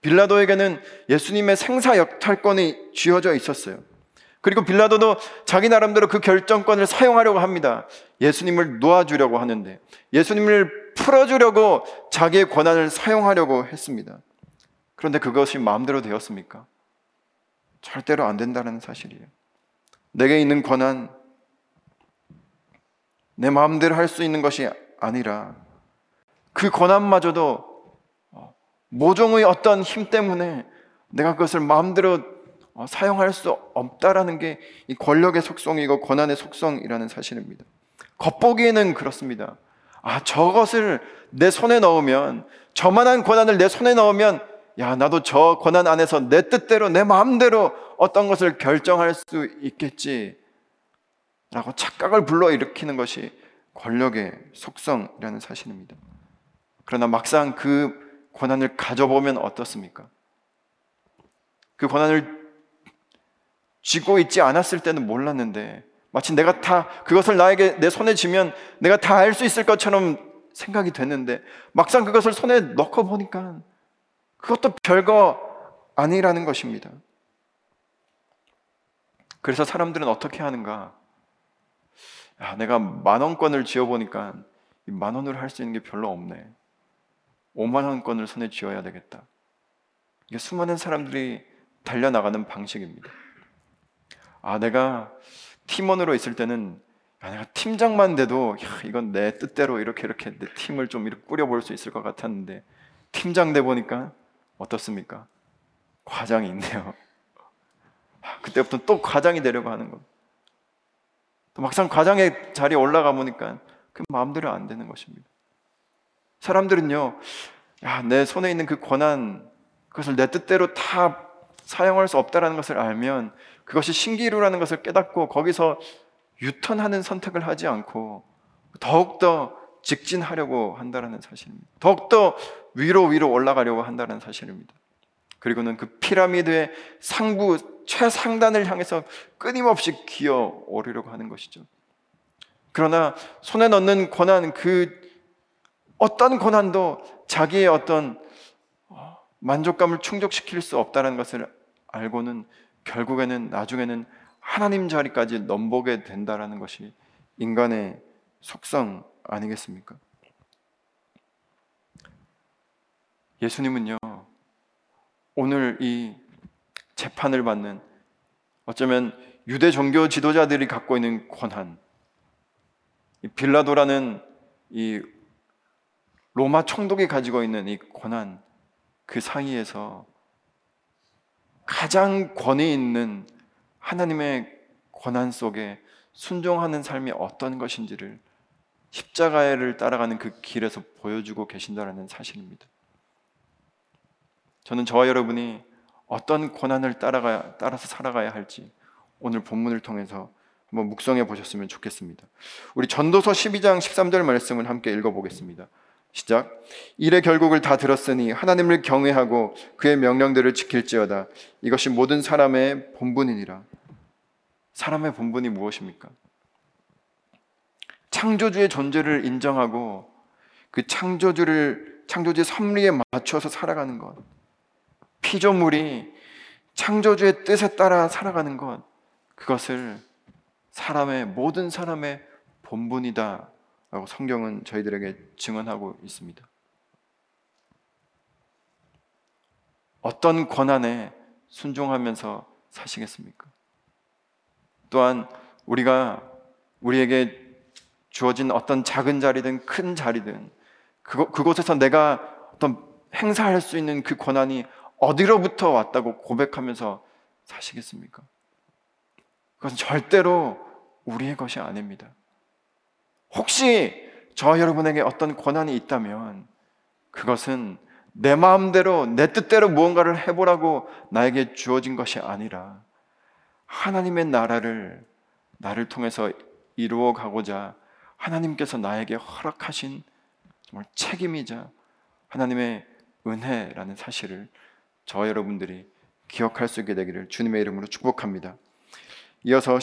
[SPEAKER 1] 빌라도에게는 예수님의 생사 역탈권이 쥐어져 있었어요. 그리고 빌라도도 자기 나름대로 그 결정권을 사용하려고 합니다. 예수님을 놓아주려고 하는데 예수님을 풀어주려고 자기의 권한을 사용하려고 했습니다. 그런데 그것이 마음대로 되었습니까? 절대로 안 된다는 사실이에요. 내게 있는 권한, 내 마음대로 할 수 있는 것이 아니라 그 권한마저도 어, 모종의 어떤 힘 때문에 내가 그것을 마음대로 어, 사용할 수 없다라는 게 이 권력의 속성이고 권한의 속성이라는 사실입니다. 겉보기에는 그렇습니다. 아, 저것을 내 손에 넣으면, 저만한 권한을 내 손에 넣으면 야, 나도 저 권한 안에서 내 뜻대로, 내 마음대로 어떤 것을 결정할 수 있겠지. 라고 착각을 불러일으키는 것이 권력의 속성이라는 사실입니다. 그러나 막상 그 권한을 가져보면 어떻습니까? 그 권한을 쥐고 있지 않았을 때는 몰랐는데 마치 내가 다 그것을 나에게 내 손에 쥐면 내가 다 알 수 있을 것처럼 생각이 됐는데 막상 그것을 손에 넣고 보니까 그것도 별거 아니라는 것입니다. 그래서 사람들은 어떻게 하는가? 야, 내가 만 원권을 쥐어보니까 만 원으로 할 수 있는 게 별로 없네. 5만 원권을 손에 쥐어야 되겠다. 이게 수많은 사람들이 달려나가는 방식입니다. 아, 내가 팀원으로 있을 때는 야, 내가 팀장만 돼도 야, 이건 내 뜻대로 이렇게 이렇게 내 팀을 좀 이렇게 꾸려볼 수 있을 것 같았는데 팀장 돼 보니까 어떻습니까? 과장이 있네요. 그때부터 또 과장이 되려고 하는 것. 또 막상 과장의 자리에 올라가 보니까 그 마음대로 안 되는 것입니다. 사람들은요, 야, 내 손에 있는 그 권한, 그것을 내 뜻대로 다 사용할 수 없다라는 것을 알면 그것이 신기루라는 것을 깨닫고 거기서 유턴하는 선택을 하지 않고 더욱더 직진하려고 한다는 사실입니다. 더욱더 위로 위로 올라가려고 한다는 사실입니다. 그리고는 그 피라미드의 상부 최상단을 향해서 끊임없이 기어 오르려고 하는 것이죠. 그러나 손에 넣는 권한 그 어떤 권한도 자기의 어떤 어, 만족감을 충족시킬 수 없다는 것을 알고는 결국에는 나중에는 하나님 자리까지 넘보게 된다라는 것이 인간의 속성 아니겠습니까? 예수님은요, 오늘 이 재판을 받는 어쩌면 유대 종교 지도자들이 갖고 있는 권한, 이 빌라도라는 이 로마 총독이 가지고 있는 이 권한, 그 사이에서 가장 권위 있는 하나님의 권한 속에 순종하는 삶이 어떤 것인지를 십자가를 따라가는 그 길에서 보여주고 계신다는 사실입니다. 저는 저와 여러분이 어떤 고난을 따라가 따라서 살아가야 할지 오늘 본문을 통해서 한번 묵상해 보셨으면 좋겠습니다. 우리 전도서 12장 13절 말씀을 함께 읽어 보겠습니다. 시작. 일의 결국을 다 들었으니 하나님을 경외하고 그의 명령들을 지킬지어다. 이것이 모든 사람의 본분이니라. 사람의 본분이 무엇입니까? 창조주의 존재를 인정하고 그 창조주를 창조주의 섭리에 맞춰서 살아가는 것. 피조물이 창조주의 뜻에 따라 살아가는 것. 그것을 사람의 모든 사람의 본분이다 라고 성경은 저희들에게 증언하고 있습니다. 어떤 권한에 순종하면서 사시겠습니까? 또한 우리가 우리에게 주어진 어떤 작은 자리든 큰 자리든 그곳, 그곳에서 내가 어떤 행사할 수 있는 그 권한이 어디로부터 왔다고 고백하면서 사시겠습니까? 그것은 절대로 우리의 것이 아닙니다. 혹시 저 여러분에게 어떤 권한이 있다면 그것은 내 마음대로 내 뜻대로 무언가를 해보라고 나에게 주어진 것이 아니라 하나님의 나라를 나를 통해서 이루어 가고자 하나님께서 나에게 허락하신 정말 책임이자 하나님의 은혜라는 사실을 저 여러분들이 기억할 수 있게 되기를 주님의 이름으로 축복합니다. 이어서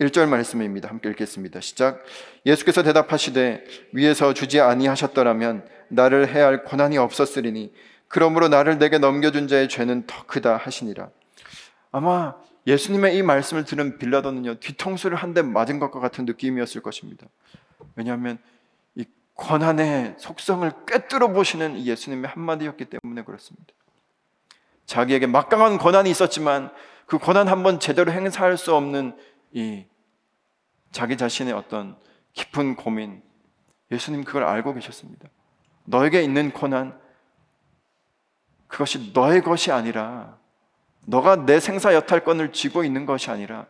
[SPEAKER 1] 1절 말씀입니다. 함께 읽겠습니다. 시작. 예수께서 대답하시되 위에서 주지 아니하셨더라면 나를 해야 할 권한이 없었으리니 그러므로 나를 내게 넘겨준 자의 죄는 더 크다 하시니라. 아마 예수님의 이 말씀을 들은 빌라도는요 뒤통수를 한 대 맞은 것과 같은 느낌이었을 것입니다. 왜냐하면 이 권한의 속성을 꿰뚫어 보시는 이 예수님의 한마디였기 때문에 그렇습니다. 자기에게 막강한 권한이 있었지만 그 권한 한 번 제대로 행사할 수 없는 이 자기 자신의 어떤 깊은 고민, 예수님 그걸 알고 계셨습니다. 너에게 있는 고난, 그것이 너의 것이 아니라, 너가 내 생사 여탈권을 쥐고 있는 것이 아니라,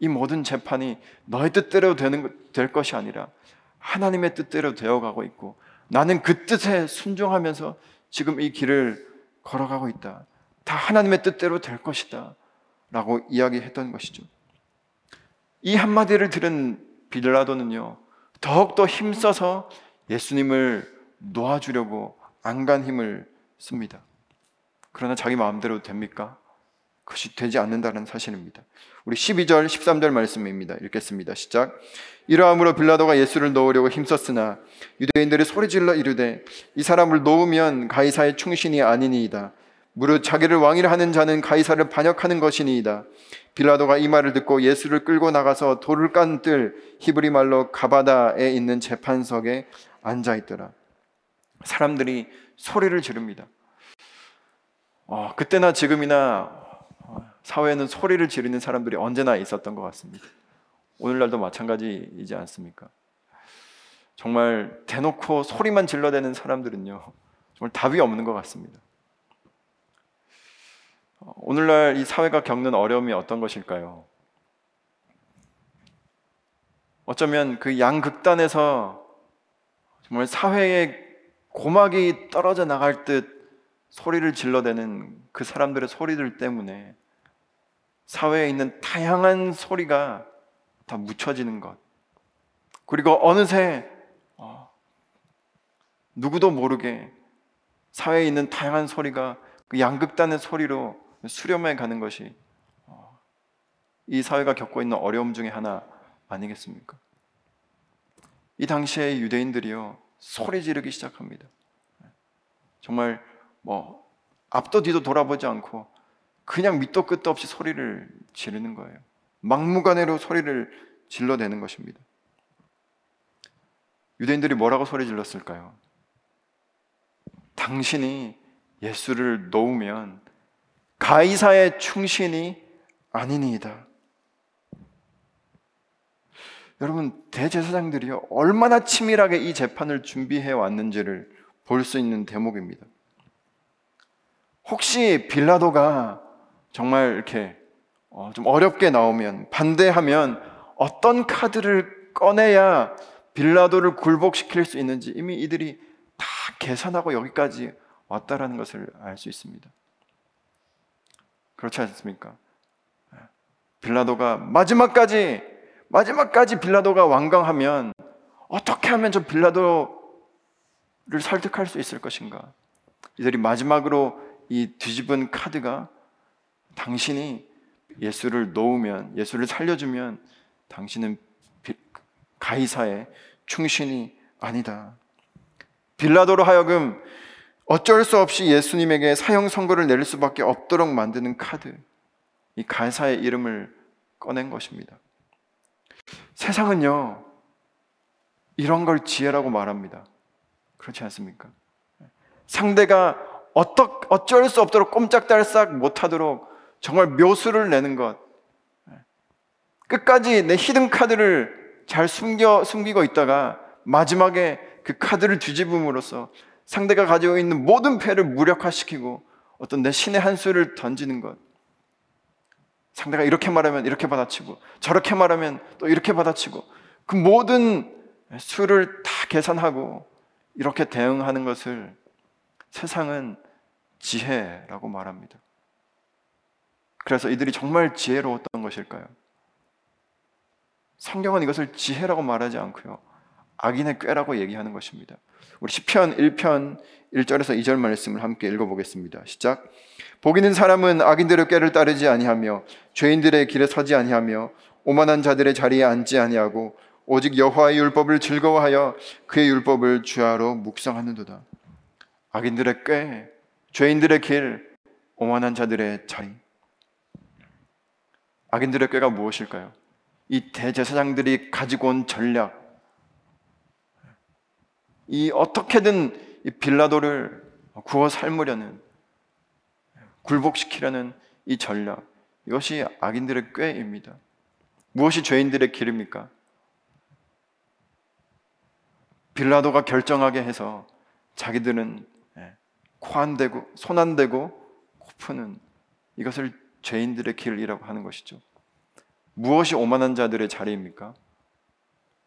[SPEAKER 1] 이 모든 재판이 너의 뜻대로 되는, 될 것이 아니라, 하나님의 뜻대로 되어가고 있고, 나는 그 뜻에 순종하면서 지금 이 길을 걸어가고 있다. 다 하나님의 뜻대로 될 것이다. 라고 이야기했던 것이죠. 이 한마디를 들은 빌라도는요, 더욱더 힘써서 예수님을 놓아주려고 안간 힘을 씁니다. 그러나 자기 마음대로 됩니까? 그것이 되지 않는다는 사실입니다. 우리 12절, 13절 말씀입니다. 읽겠습니다. 시작. 이러함으로 빌라도가 예수를 놓으려고 힘썼으나 유대인들이 소리질러 이르되 이 사람을 놓으면 가이사의 충신이 아니니이다. 무릇 자기를 왕이라 하는 자는 가이사를 반역하는 것이니이다. 빌라도가 이 말을 듣고 예수를 끌고 나가서 돌을 깐뜰 히브리 말로 가바다에 있는 재판석에 앉아 있더라. 사람들이 소리를 지릅니다. 어, 그때나 지금이나 사회에는 소리를 지르는 사람들이 언제나 있었던 것 같습니다. 오늘날도 마찬가지이지 않습니까? 정말 대놓고 소리만 질러대는 사람들은요, 정말 답이 없는 것 같습니다. 오늘날 이 사회가 겪는 어려움이 어떤 것일까요? 어쩌면 그 양극단에서 정말 사회의 고막이 떨어져 나갈 듯 소리를 질러대는 그 사람들의 소리들 때문에 사회에 있는 다양한 소리가 다 묻혀지는 것. 그리고 어느새 어, 누구도 모르게 사회에 있는 다양한 소리가 그 양극단의 소리로 수렴해 가는 것이 어, 이 사회가 겪고 있는 어려움 중에 하나 아니겠습니까? 이 당시에 유대인들이요 소리 지르기 시작합니다. 정말 뭐 앞도 뒤도 돌아보지 않고 그냥 밑도 끝도 없이 소리를 지르는 거예요. 막무가내로 소리를 질러대는 것입니다. 유대인들이 뭐라고 소리 질렀을까요? 당신이 예수를 놓으면 가이사의 충신이 아니니이다. 여러분 대제사장들이 얼마나 치밀하게 이 재판을 준비해 왔는지를 볼 수 있는 대목입니다. 혹시 빌라도가 정말 이렇게 어, 좀 어렵게 나오면 반대하면 어떤 카드를 꺼내야 빌라도를 굴복시킬 수 있는지 이미 이들이 다 계산하고 여기까지 왔다라는 것을 알 수 있습니다. 그렇지 않습니까? 빌라도가 마지막까지 마지막까지 빌라도가 완강하면 어떻게 하면 저 빌라도를 설득할 수 있을 것인가? 이들이 마지막으로 이 뒤집은 카드가 당신이 예수를 놓으면 예수를 살려주면 당신은 가이사의 충신이 아니다. 빌라도로 하여금 어쩔 수 없이 예수님에게 사형 선고를 내릴 수밖에 없도록 만드는 카드, 이 가이사의 이름을 꺼낸 것입니다. 세상은요, 이런 걸 지혜라고 말합니다. 그렇지 않습니까? 상대가 어떠, 어쩔 수 없도록 꼼짝달싹 못하도록 정말 묘수를 내는 것. 끝까지 내 히든 카드를 잘 숨겨, 숨기고 있다가 마지막에 그 카드를 뒤집음으로써 상대가 가지고 있는 모든 패를 무력화시키고 어떤 내 신의 한 수를 던지는 것. 상대가 이렇게 말하면 이렇게 받아치고 저렇게 말하면 또 이렇게 받아치고 그 모든 수를 다 계산하고 이렇게 대응하는 것을 세상은 지혜라고 말합니다. 그래서 이들이 정말 지혜로웠던 것일까요? 성경은 이것을 지혜라고 말하지 않고요. 악인의 꾀라고 얘기하는 것입니다. 우리 시편 1편 1절에서 2절 말씀을 함께 읽어 보겠습니다. 시작. 복 있는 사람은 악인들의 꾀를 따르지 아니하며 죄인들의 길에 서지 아니하며 오만한 자들의 자리에 앉지 아니하고 오직 여호와의 율법을 즐거워하여 그의 율법을 주야로 묵상하는도다. 악인들의 꾀, 죄인들의 길, 오만한 자들의 자리. 악인들의 꾀가 무엇일까요? 이 대제사장들이 가지고 온 전략. 이 어떻게든 이 빌라도를 구워 삶으려는 굴복시키려는 이 전략. 이것이 악인들의 꾀입니다. 무엇이 죄인들의 길입니까? 빌라도가 결정하게 해서 자기들은 예, 코안 대고 손 안 대고 코 푸는 이것을 죄인들의 길이라고 하는 것이죠. 무엇이 오만한 자들의 자리입니까?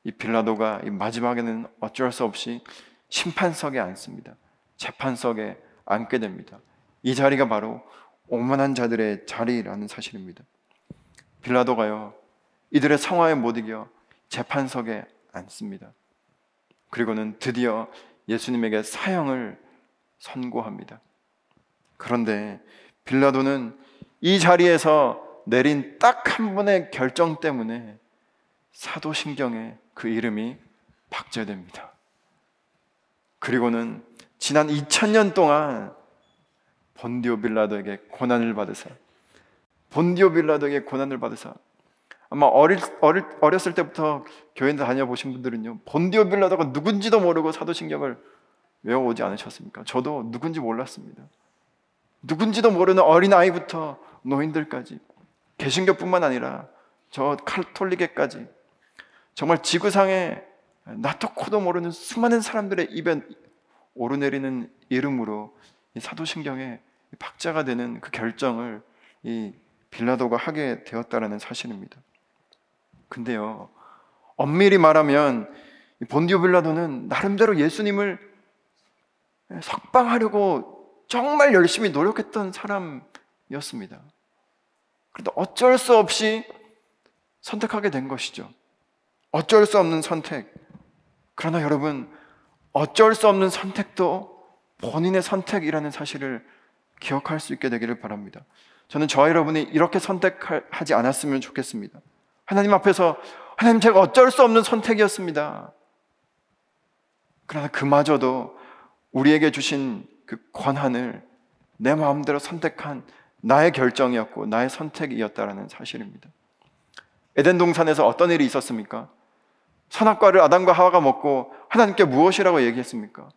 [SPEAKER 1] 이 빌라도가 이 마지막에는 어쩔 수 없이 심판석에 앉습니다. 재판석에 앉게 됩니다. 이 자리가 바로 오만한 자들의 자리라는 사실입니다. 빌라도가요, 이들의 성화에 못 이겨 재판석에 앉습니다. 그리고는 드디어 예수님에게 사형을 선고합니다. 그런데 빌라도는 이 자리에서 내린 딱한 번의 결정 때문에 사도신경에 그 이름이 박제됩니다. 그리고는 지난 2000년 동안 본디오 빌라도에게 고난을 받으사 본디오 빌라도에게 고난을 받으사 아마 어릴, 어릴, 어렸을 때부터 교회 다녀보신 분들은요 본디오 빌라도가 누군지도 모르고 사도신경을 외워오지 않으셨습니까? 저도 누군지 몰랐습니다. 누군지도 모르는 어린아이부터 노인들까지 개신교뿐만 아니라 저 칼톨릭에까지 정말 지구상에 나도 코도 모르는 수많은 사람들의 입에 오르내리는 이름으로 사도신경에 박자가 되는 그 결정을 이 빌라도가 하게 되었다라는 사실입니다. 근데요, 엄밀히 말하면 본디오 빌라도는 나름대로 예수님을 석방하려고 정말 열심히 노력했던 사람이었습니다. 그런데 어쩔 수 없이 선택하게 된 것이죠. 어쩔 수 없는 선택. 그러나 여러분, 어쩔 수 없는 선택도 본인의 선택이라는 사실을 기억할 수 있게 되기를 바랍니다. 저는 저와 여러분이 이렇게 선택하지 않았으면 좋겠습니다. 하나님 앞에서 하나님 제가 어쩔 수 없는 선택이었습니다. 그러나 그마저도 우리에게 주신 그 권한을 내 마음대로 선택한 나의 결정이었고 나의 선택이었다라는 사실입니다. 에덴 동산에서 어떤 일이 있었습니까? 선악과를 아담과 하와가 먹고 하나님께 무엇이라고 얘기했습니까?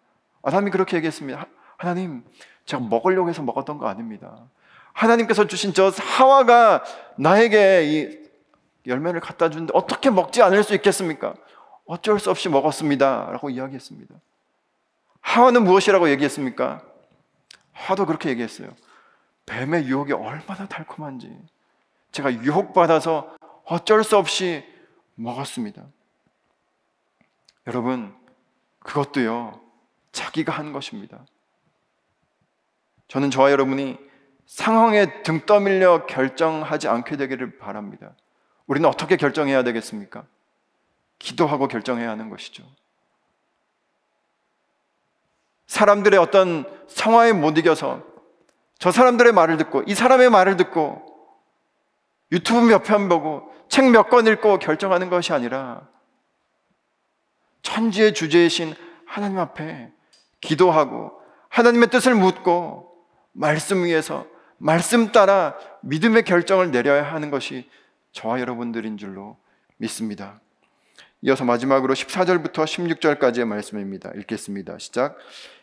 [SPEAKER 1] 아담이 그렇게 얘기했습니다. 하나님, 제가 먹으려고 해서 먹었던 거 아닙니다. 하나님께서 주신 저 하와가 나에게 이 열매를 갖다 주는데 어떻게 먹지 않을 수 있겠습니까? 어쩔 수 없이 먹었습니다. 라고 이야기했습니다. 하와는 무엇이라고 얘기했습니까? 하도 그렇게 얘기했어요. 뱀의 유혹이 얼마나 달콤한지 제가 유혹받아서 어쩔 수 없이 먹었습니다. 여러분, 그것도요, 자기가 한 것입니다. 저는 저와 여러분이 상황에 등 떠밀려 결정하지 않게 되기를 바랍니다. 우리는 어떻게 결정해야 되겠습니까? 기도하고 결정해야 하는 것이죠. 사람들의 어떤 상황에 못 이겨서 저 사람들의 말을 듣고 이 사람의 말을 듣고 유튜브 몇 편 보고 책 몇 권 읽고 결정하는 것이 아니라 천지의 주제이신 하나님 앞에 기도하고 하나님의 뜻을 묻고 말씀 위에서 말씀 따라 믿음의 결정을 내려야 하는 것이 저와 여러분들인 줄로 믿습니다. 이어서 마지막으로 14절부터 16절까지의 말씀입니다. 읽겠습니다. 시작.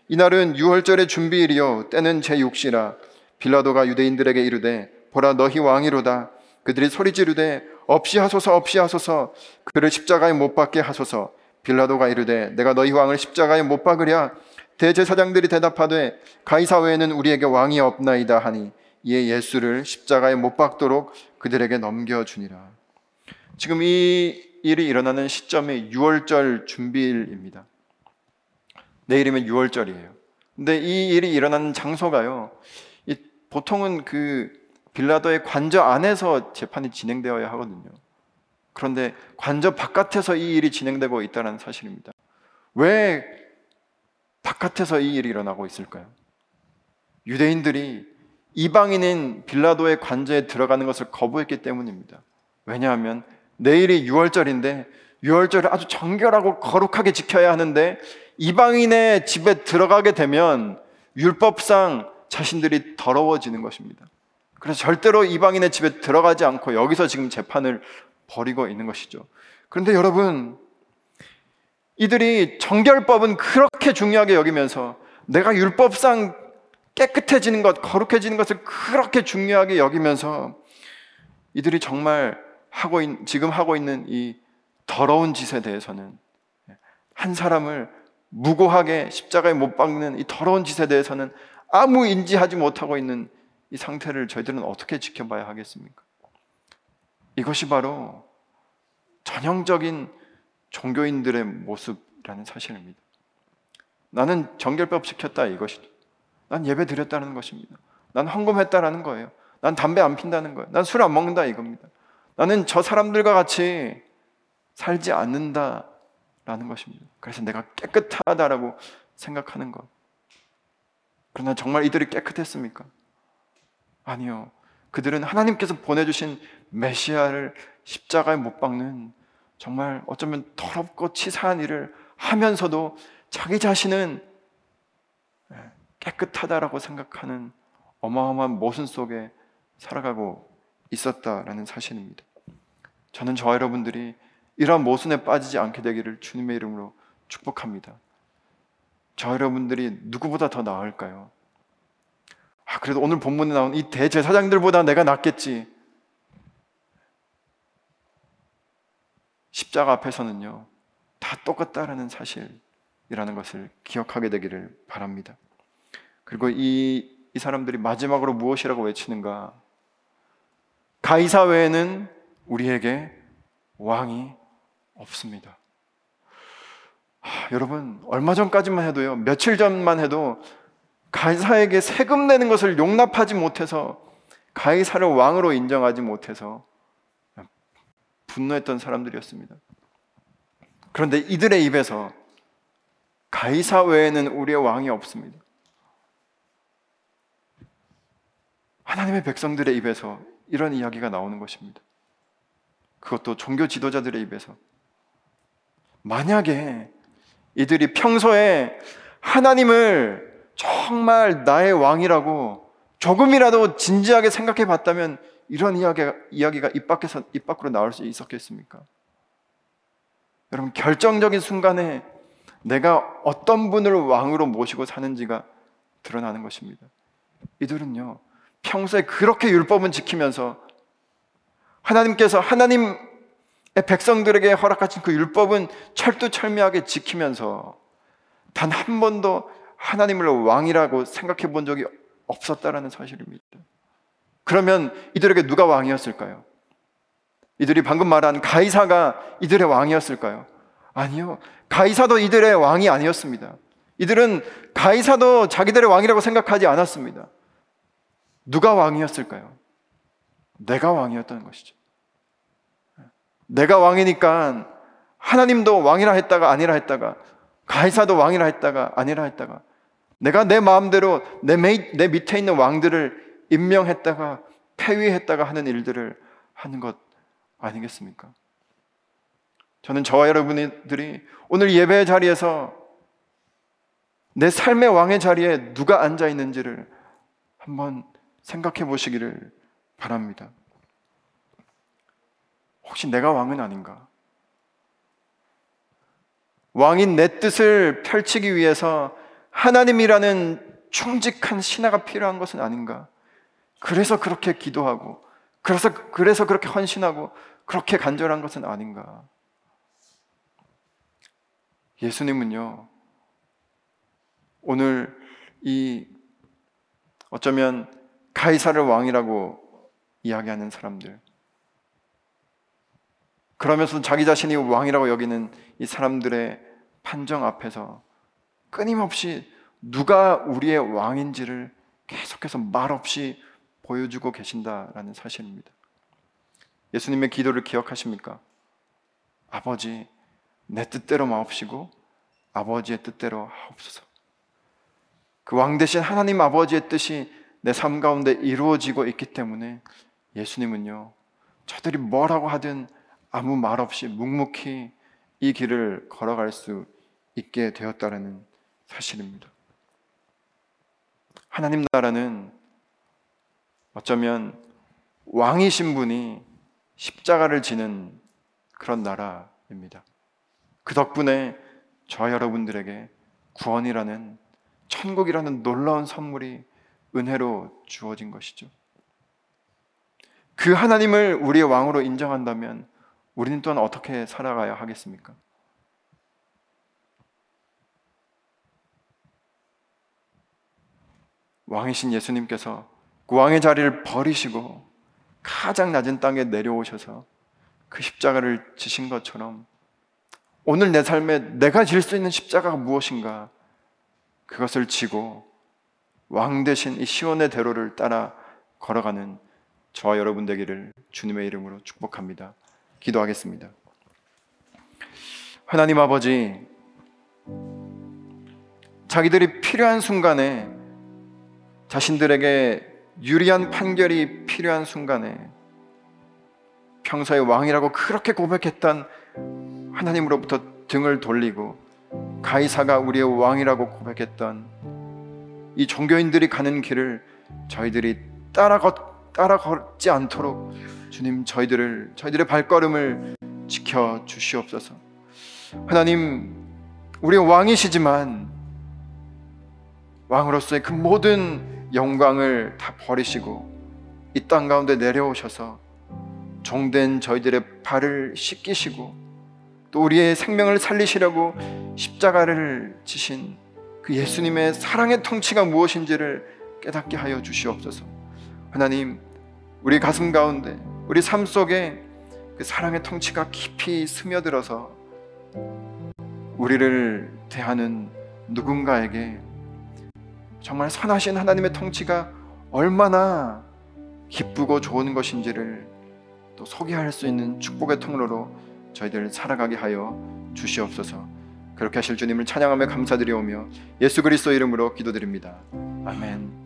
[SPEAKER 1] 이날은 유월절의 준비일이요. 때는 제6시라. 빌라도가 유대인들에게 이르되 보라 너희 왕이로다. 그들이 소리 지르되 없이 하소서 없이 하소서. 그를 십자가에 못 박게 하소서. 빌라도가 이르되 내가 너희 왕을 십자가에 못 박으랴. 대제사장들이 대답하되 가이사 외에는 우리에게 왕이 없나이다 하니 이에 예수를 십자가에 못 박도록 그들에게 넘겨 주니라. 지금 이 일이 일어나는 시점이 6월절 준비일입니다 내일이면 6월절이에요 근데 이 일이 일어나는 장소가요 보통은 그 빌라도의 관저 안에서 재판이 진행되어야 하거든요. 그런데 관저 바깥에서 이 일이 진행되고 있다는 사실입니다. 왜 바깥에서 이 일이 일어나고 있을까요? 유대인들이 이방인인 빌라도의 관저에 들어가는 것을 거부했기 때문입니다. 왜냐하면 내일이 6월절인데 6월절을 아주 정결하고 거룩하게 지켜야 하는데 이방인의 집에 들어가게 되면 율법상 자신들이 더러워지는 것입니다. 그래서 절대로 이방인의 집에 들어가지 않고 여기서 지금 재판을 벌이고 있는 것이죠. 그런데 여러분, 이들이 정결법은 그렇게 중요하게 여기면서 내가 율법상 깨끗해지는 것, 거룩해지는 것을 그렇게 중요하게 여기면서 이들이 정말 하고 있, 지금 하고 있는 이 더러운 짓에 대해서는 한 사람을 무고하게 십자가에 못 박는 이 더러운 짓에 대해서는 아무 인지하지 못하고 있는 이 상태를 저희들은 어떻게 지켜봐야 하겠습니까? 이것이 바로 전형적인 종교인들의 모습이라는 사실입니다. 나는 정결법 지켰다 이것이죠. 난 예배 드렸다는 것입니다. 난 헌금했다라는 거예요. 난 담배 안 핀다는 거예요. 난 술 안 먹는다 이겁니다. 나는 저 사람들과 같이 살지 않는다라는 것입니다. 그래서 내가 깨끗하다라고 생각하는 것. 그러나 정말 이들이 깨끗했습니까? 아니요. 그들은 하나님께서 보내주신 메시아를 십자가에 못 박는 정말 어쩌면 더럽고 치사한 일을 하면서도 자기 자신은 깨끗하다라고 생각하는 어마어마한 모순 속에 살아가고 있었다라는 사실입니다. 저는 저와 여러분들이 이러한 모순에 빠지지 않게 되기를 주님의 이름으로 축복합니다. 저 여러분들이 누구보다 더 나을까요? 아, 그래도 오늘 본문에 나온 이 대제사장들보다 내가 낫겠지. 십자가 앞에서는요, 다 똑같다라는 사실이라는 것을 기억하게 되기를 바랍니다. 그리고 이, 이 사람들이 마지막으로 무엇이라고 외치는가? 가이사 외에는 우리에게 왕이 없습니다. 하, 여러분, 얼마 전까지만 해도요, 며칠 전만 해도 가이사에게 세금 내는 것을 용납하지 못해서 가이사를 왕으로 인정하지 못해서 분노했던 사람들이었습니다. 그런데 이들의 입에서 가이사 외에는 우리의 왕이 없습니다. 하나님의 백성들의 입에서 이런 이야기가 나오는 것입니다. 그것도 종교 지도자들의 입에서. 만약에 이들이 평소에 하나님을 정말 나의 왕이라고 조금이라도 진지하게 생각해 봤다면 이런 이야기가, 이야기가 입 밖에서 입 밖으로 나올 수 있었겠습니까? 여러분 결정적인 순간에 내가 어떤 분을 왕으로 모시고 사는지가 드러나는 것입니다. 이들은요 평소에 그렇게 율법은 지키면서 하나님께서 하나님의 백성들에게 허락하신 그 율법은 철두철미하게 지키면서 단 한 번도 하나님을 왕이라고 생각해 본 적이 없었다라는 사실입니다. 그러면 이들에게 누가 왕이었을까요? 이들이 방금 말한 가이사가 이들의 왕이었을까요? 아니요. 가이사도 이들의 왕이 아니었습니다. 이들은 가이사도 자기들의 왕이라고 생각하지 않았습니다. 누가 왕이었을까요? 내가 왕이었다는 것이죠. 내가 왕이니까 하나님도 왕이라 했다가 아니라 했다가 가이사도 왕이라 했다가 아니라 했다가 내가 내 마음대로 내, 내 밑에 있는 왕들을 임명했다가 폐위했다가 하는 일들을 하는 것 아니겠습니까? 저는 저와 여러분들이 오늘 예배 자리에서 내 삶의 왕의 자리에 누가 앉아 있는지를 한번 생각해 보시기를 바랍니다. 혹시 내가 왕은 아닌가? 왕인 내 뜻을 펼치기 위해서 하나님이라는 충직한 신하가 필요한 것은 아닌가? 그래서 그렇게 기도하고, 그래서, 그래서 그렇게 헌신하고, 그렇게 간절한 것은 아닌가? 예수님은요, 오늘 이 어쩌면 가이사를 왕이라고 이야기하는 사람들, 그러면서 자기 자신이 왕이라고 여기는 이 사람들의 판정 앞에서 끊임없이 누가 우리의 왕인지를 계속해서 말없이 보여주고 계신다라는 사실입니다. 예수님의 기도를 기억하십니까? 아버지, 내 뜻대로 마옵시고 아버지의 뜻대로 하옵소서. 그 왕 대신 하나님 아버지의 뜻이 내 삶 가운데 이루어지고 있기 때문에 예수님은요, 저들이 뭐라고 하든 아무 말 없이 묵묵히 이 길을 걸어갈 수 있게 되었다라는 사실입니다. 하나님 나라는 어쩌면 왕이신 분이 십자가를 지는 그런 나라입니다. 그 덕분에 저 여러분들에게 구원이라는 천국이라는 놀라운 선물이 은혜로 주어진 것이죠. 그 하나님을 우리의 왕으로 인정한다면 우리는 또한 어떻게 살아가야 하겠습니까? 왕이신 예수님께서 그 왕의 자리를 버리시고 가장 낮은 땅에 내려오셔서 그 십자가를 지신 것처럼 오늘 내 삶에 내가 질 수 있는 십자가가 무엇인가 그것을 지고 왕 대신 이 시온의 대로를 따라 걸어가는 저와 여러분 되기를 주님의 이름으로 축복합니다. 기도하겠습니다. 하나님 아버지, 자기들이 필요한 순간에 자신들에게 유리한 판결이 필요한 순간에 평소에 왕이라고 그렇게 고백했던 하나님으로부터 등을 돌리고 가이사가 우리의 왕이라고 고백했던 이 종교인들이 가는 길을 저희들이 따라 걷, 따라 걷지 않도록 주님 저희들을 저희들의 발걸음을 지켜 주시옵소서. 하나님 우리의 왕이시지만 왕으로서의 그 모든 영광을 다 버리시고 이 땅 가운데 내려오셔서 종된 저희들의 발을 씻기시고 또 우리의 생명을 살리시려고 십자가를 지신 그 예수님의 사랑의 통치가 무엇인지를 깨닫게 하여 주시옵소서. 하나님, 우리 가슴 가운데, 우리 삶 속에 그 사랑의 통치가 깊이 스며들어서 우리를 대하는 누군가에게 정말 선하신 하나님의 통치가 얼마나 기쁘고 좋은 것인지를 또 소개할 수 있는 축복의 통로로 저희들 살아가게 하여 주시옵소서. 그렇게 하실 주님을 찬양하며 감사드리오며 예수 그리스도 이름으로 기도드립니다. 아멘.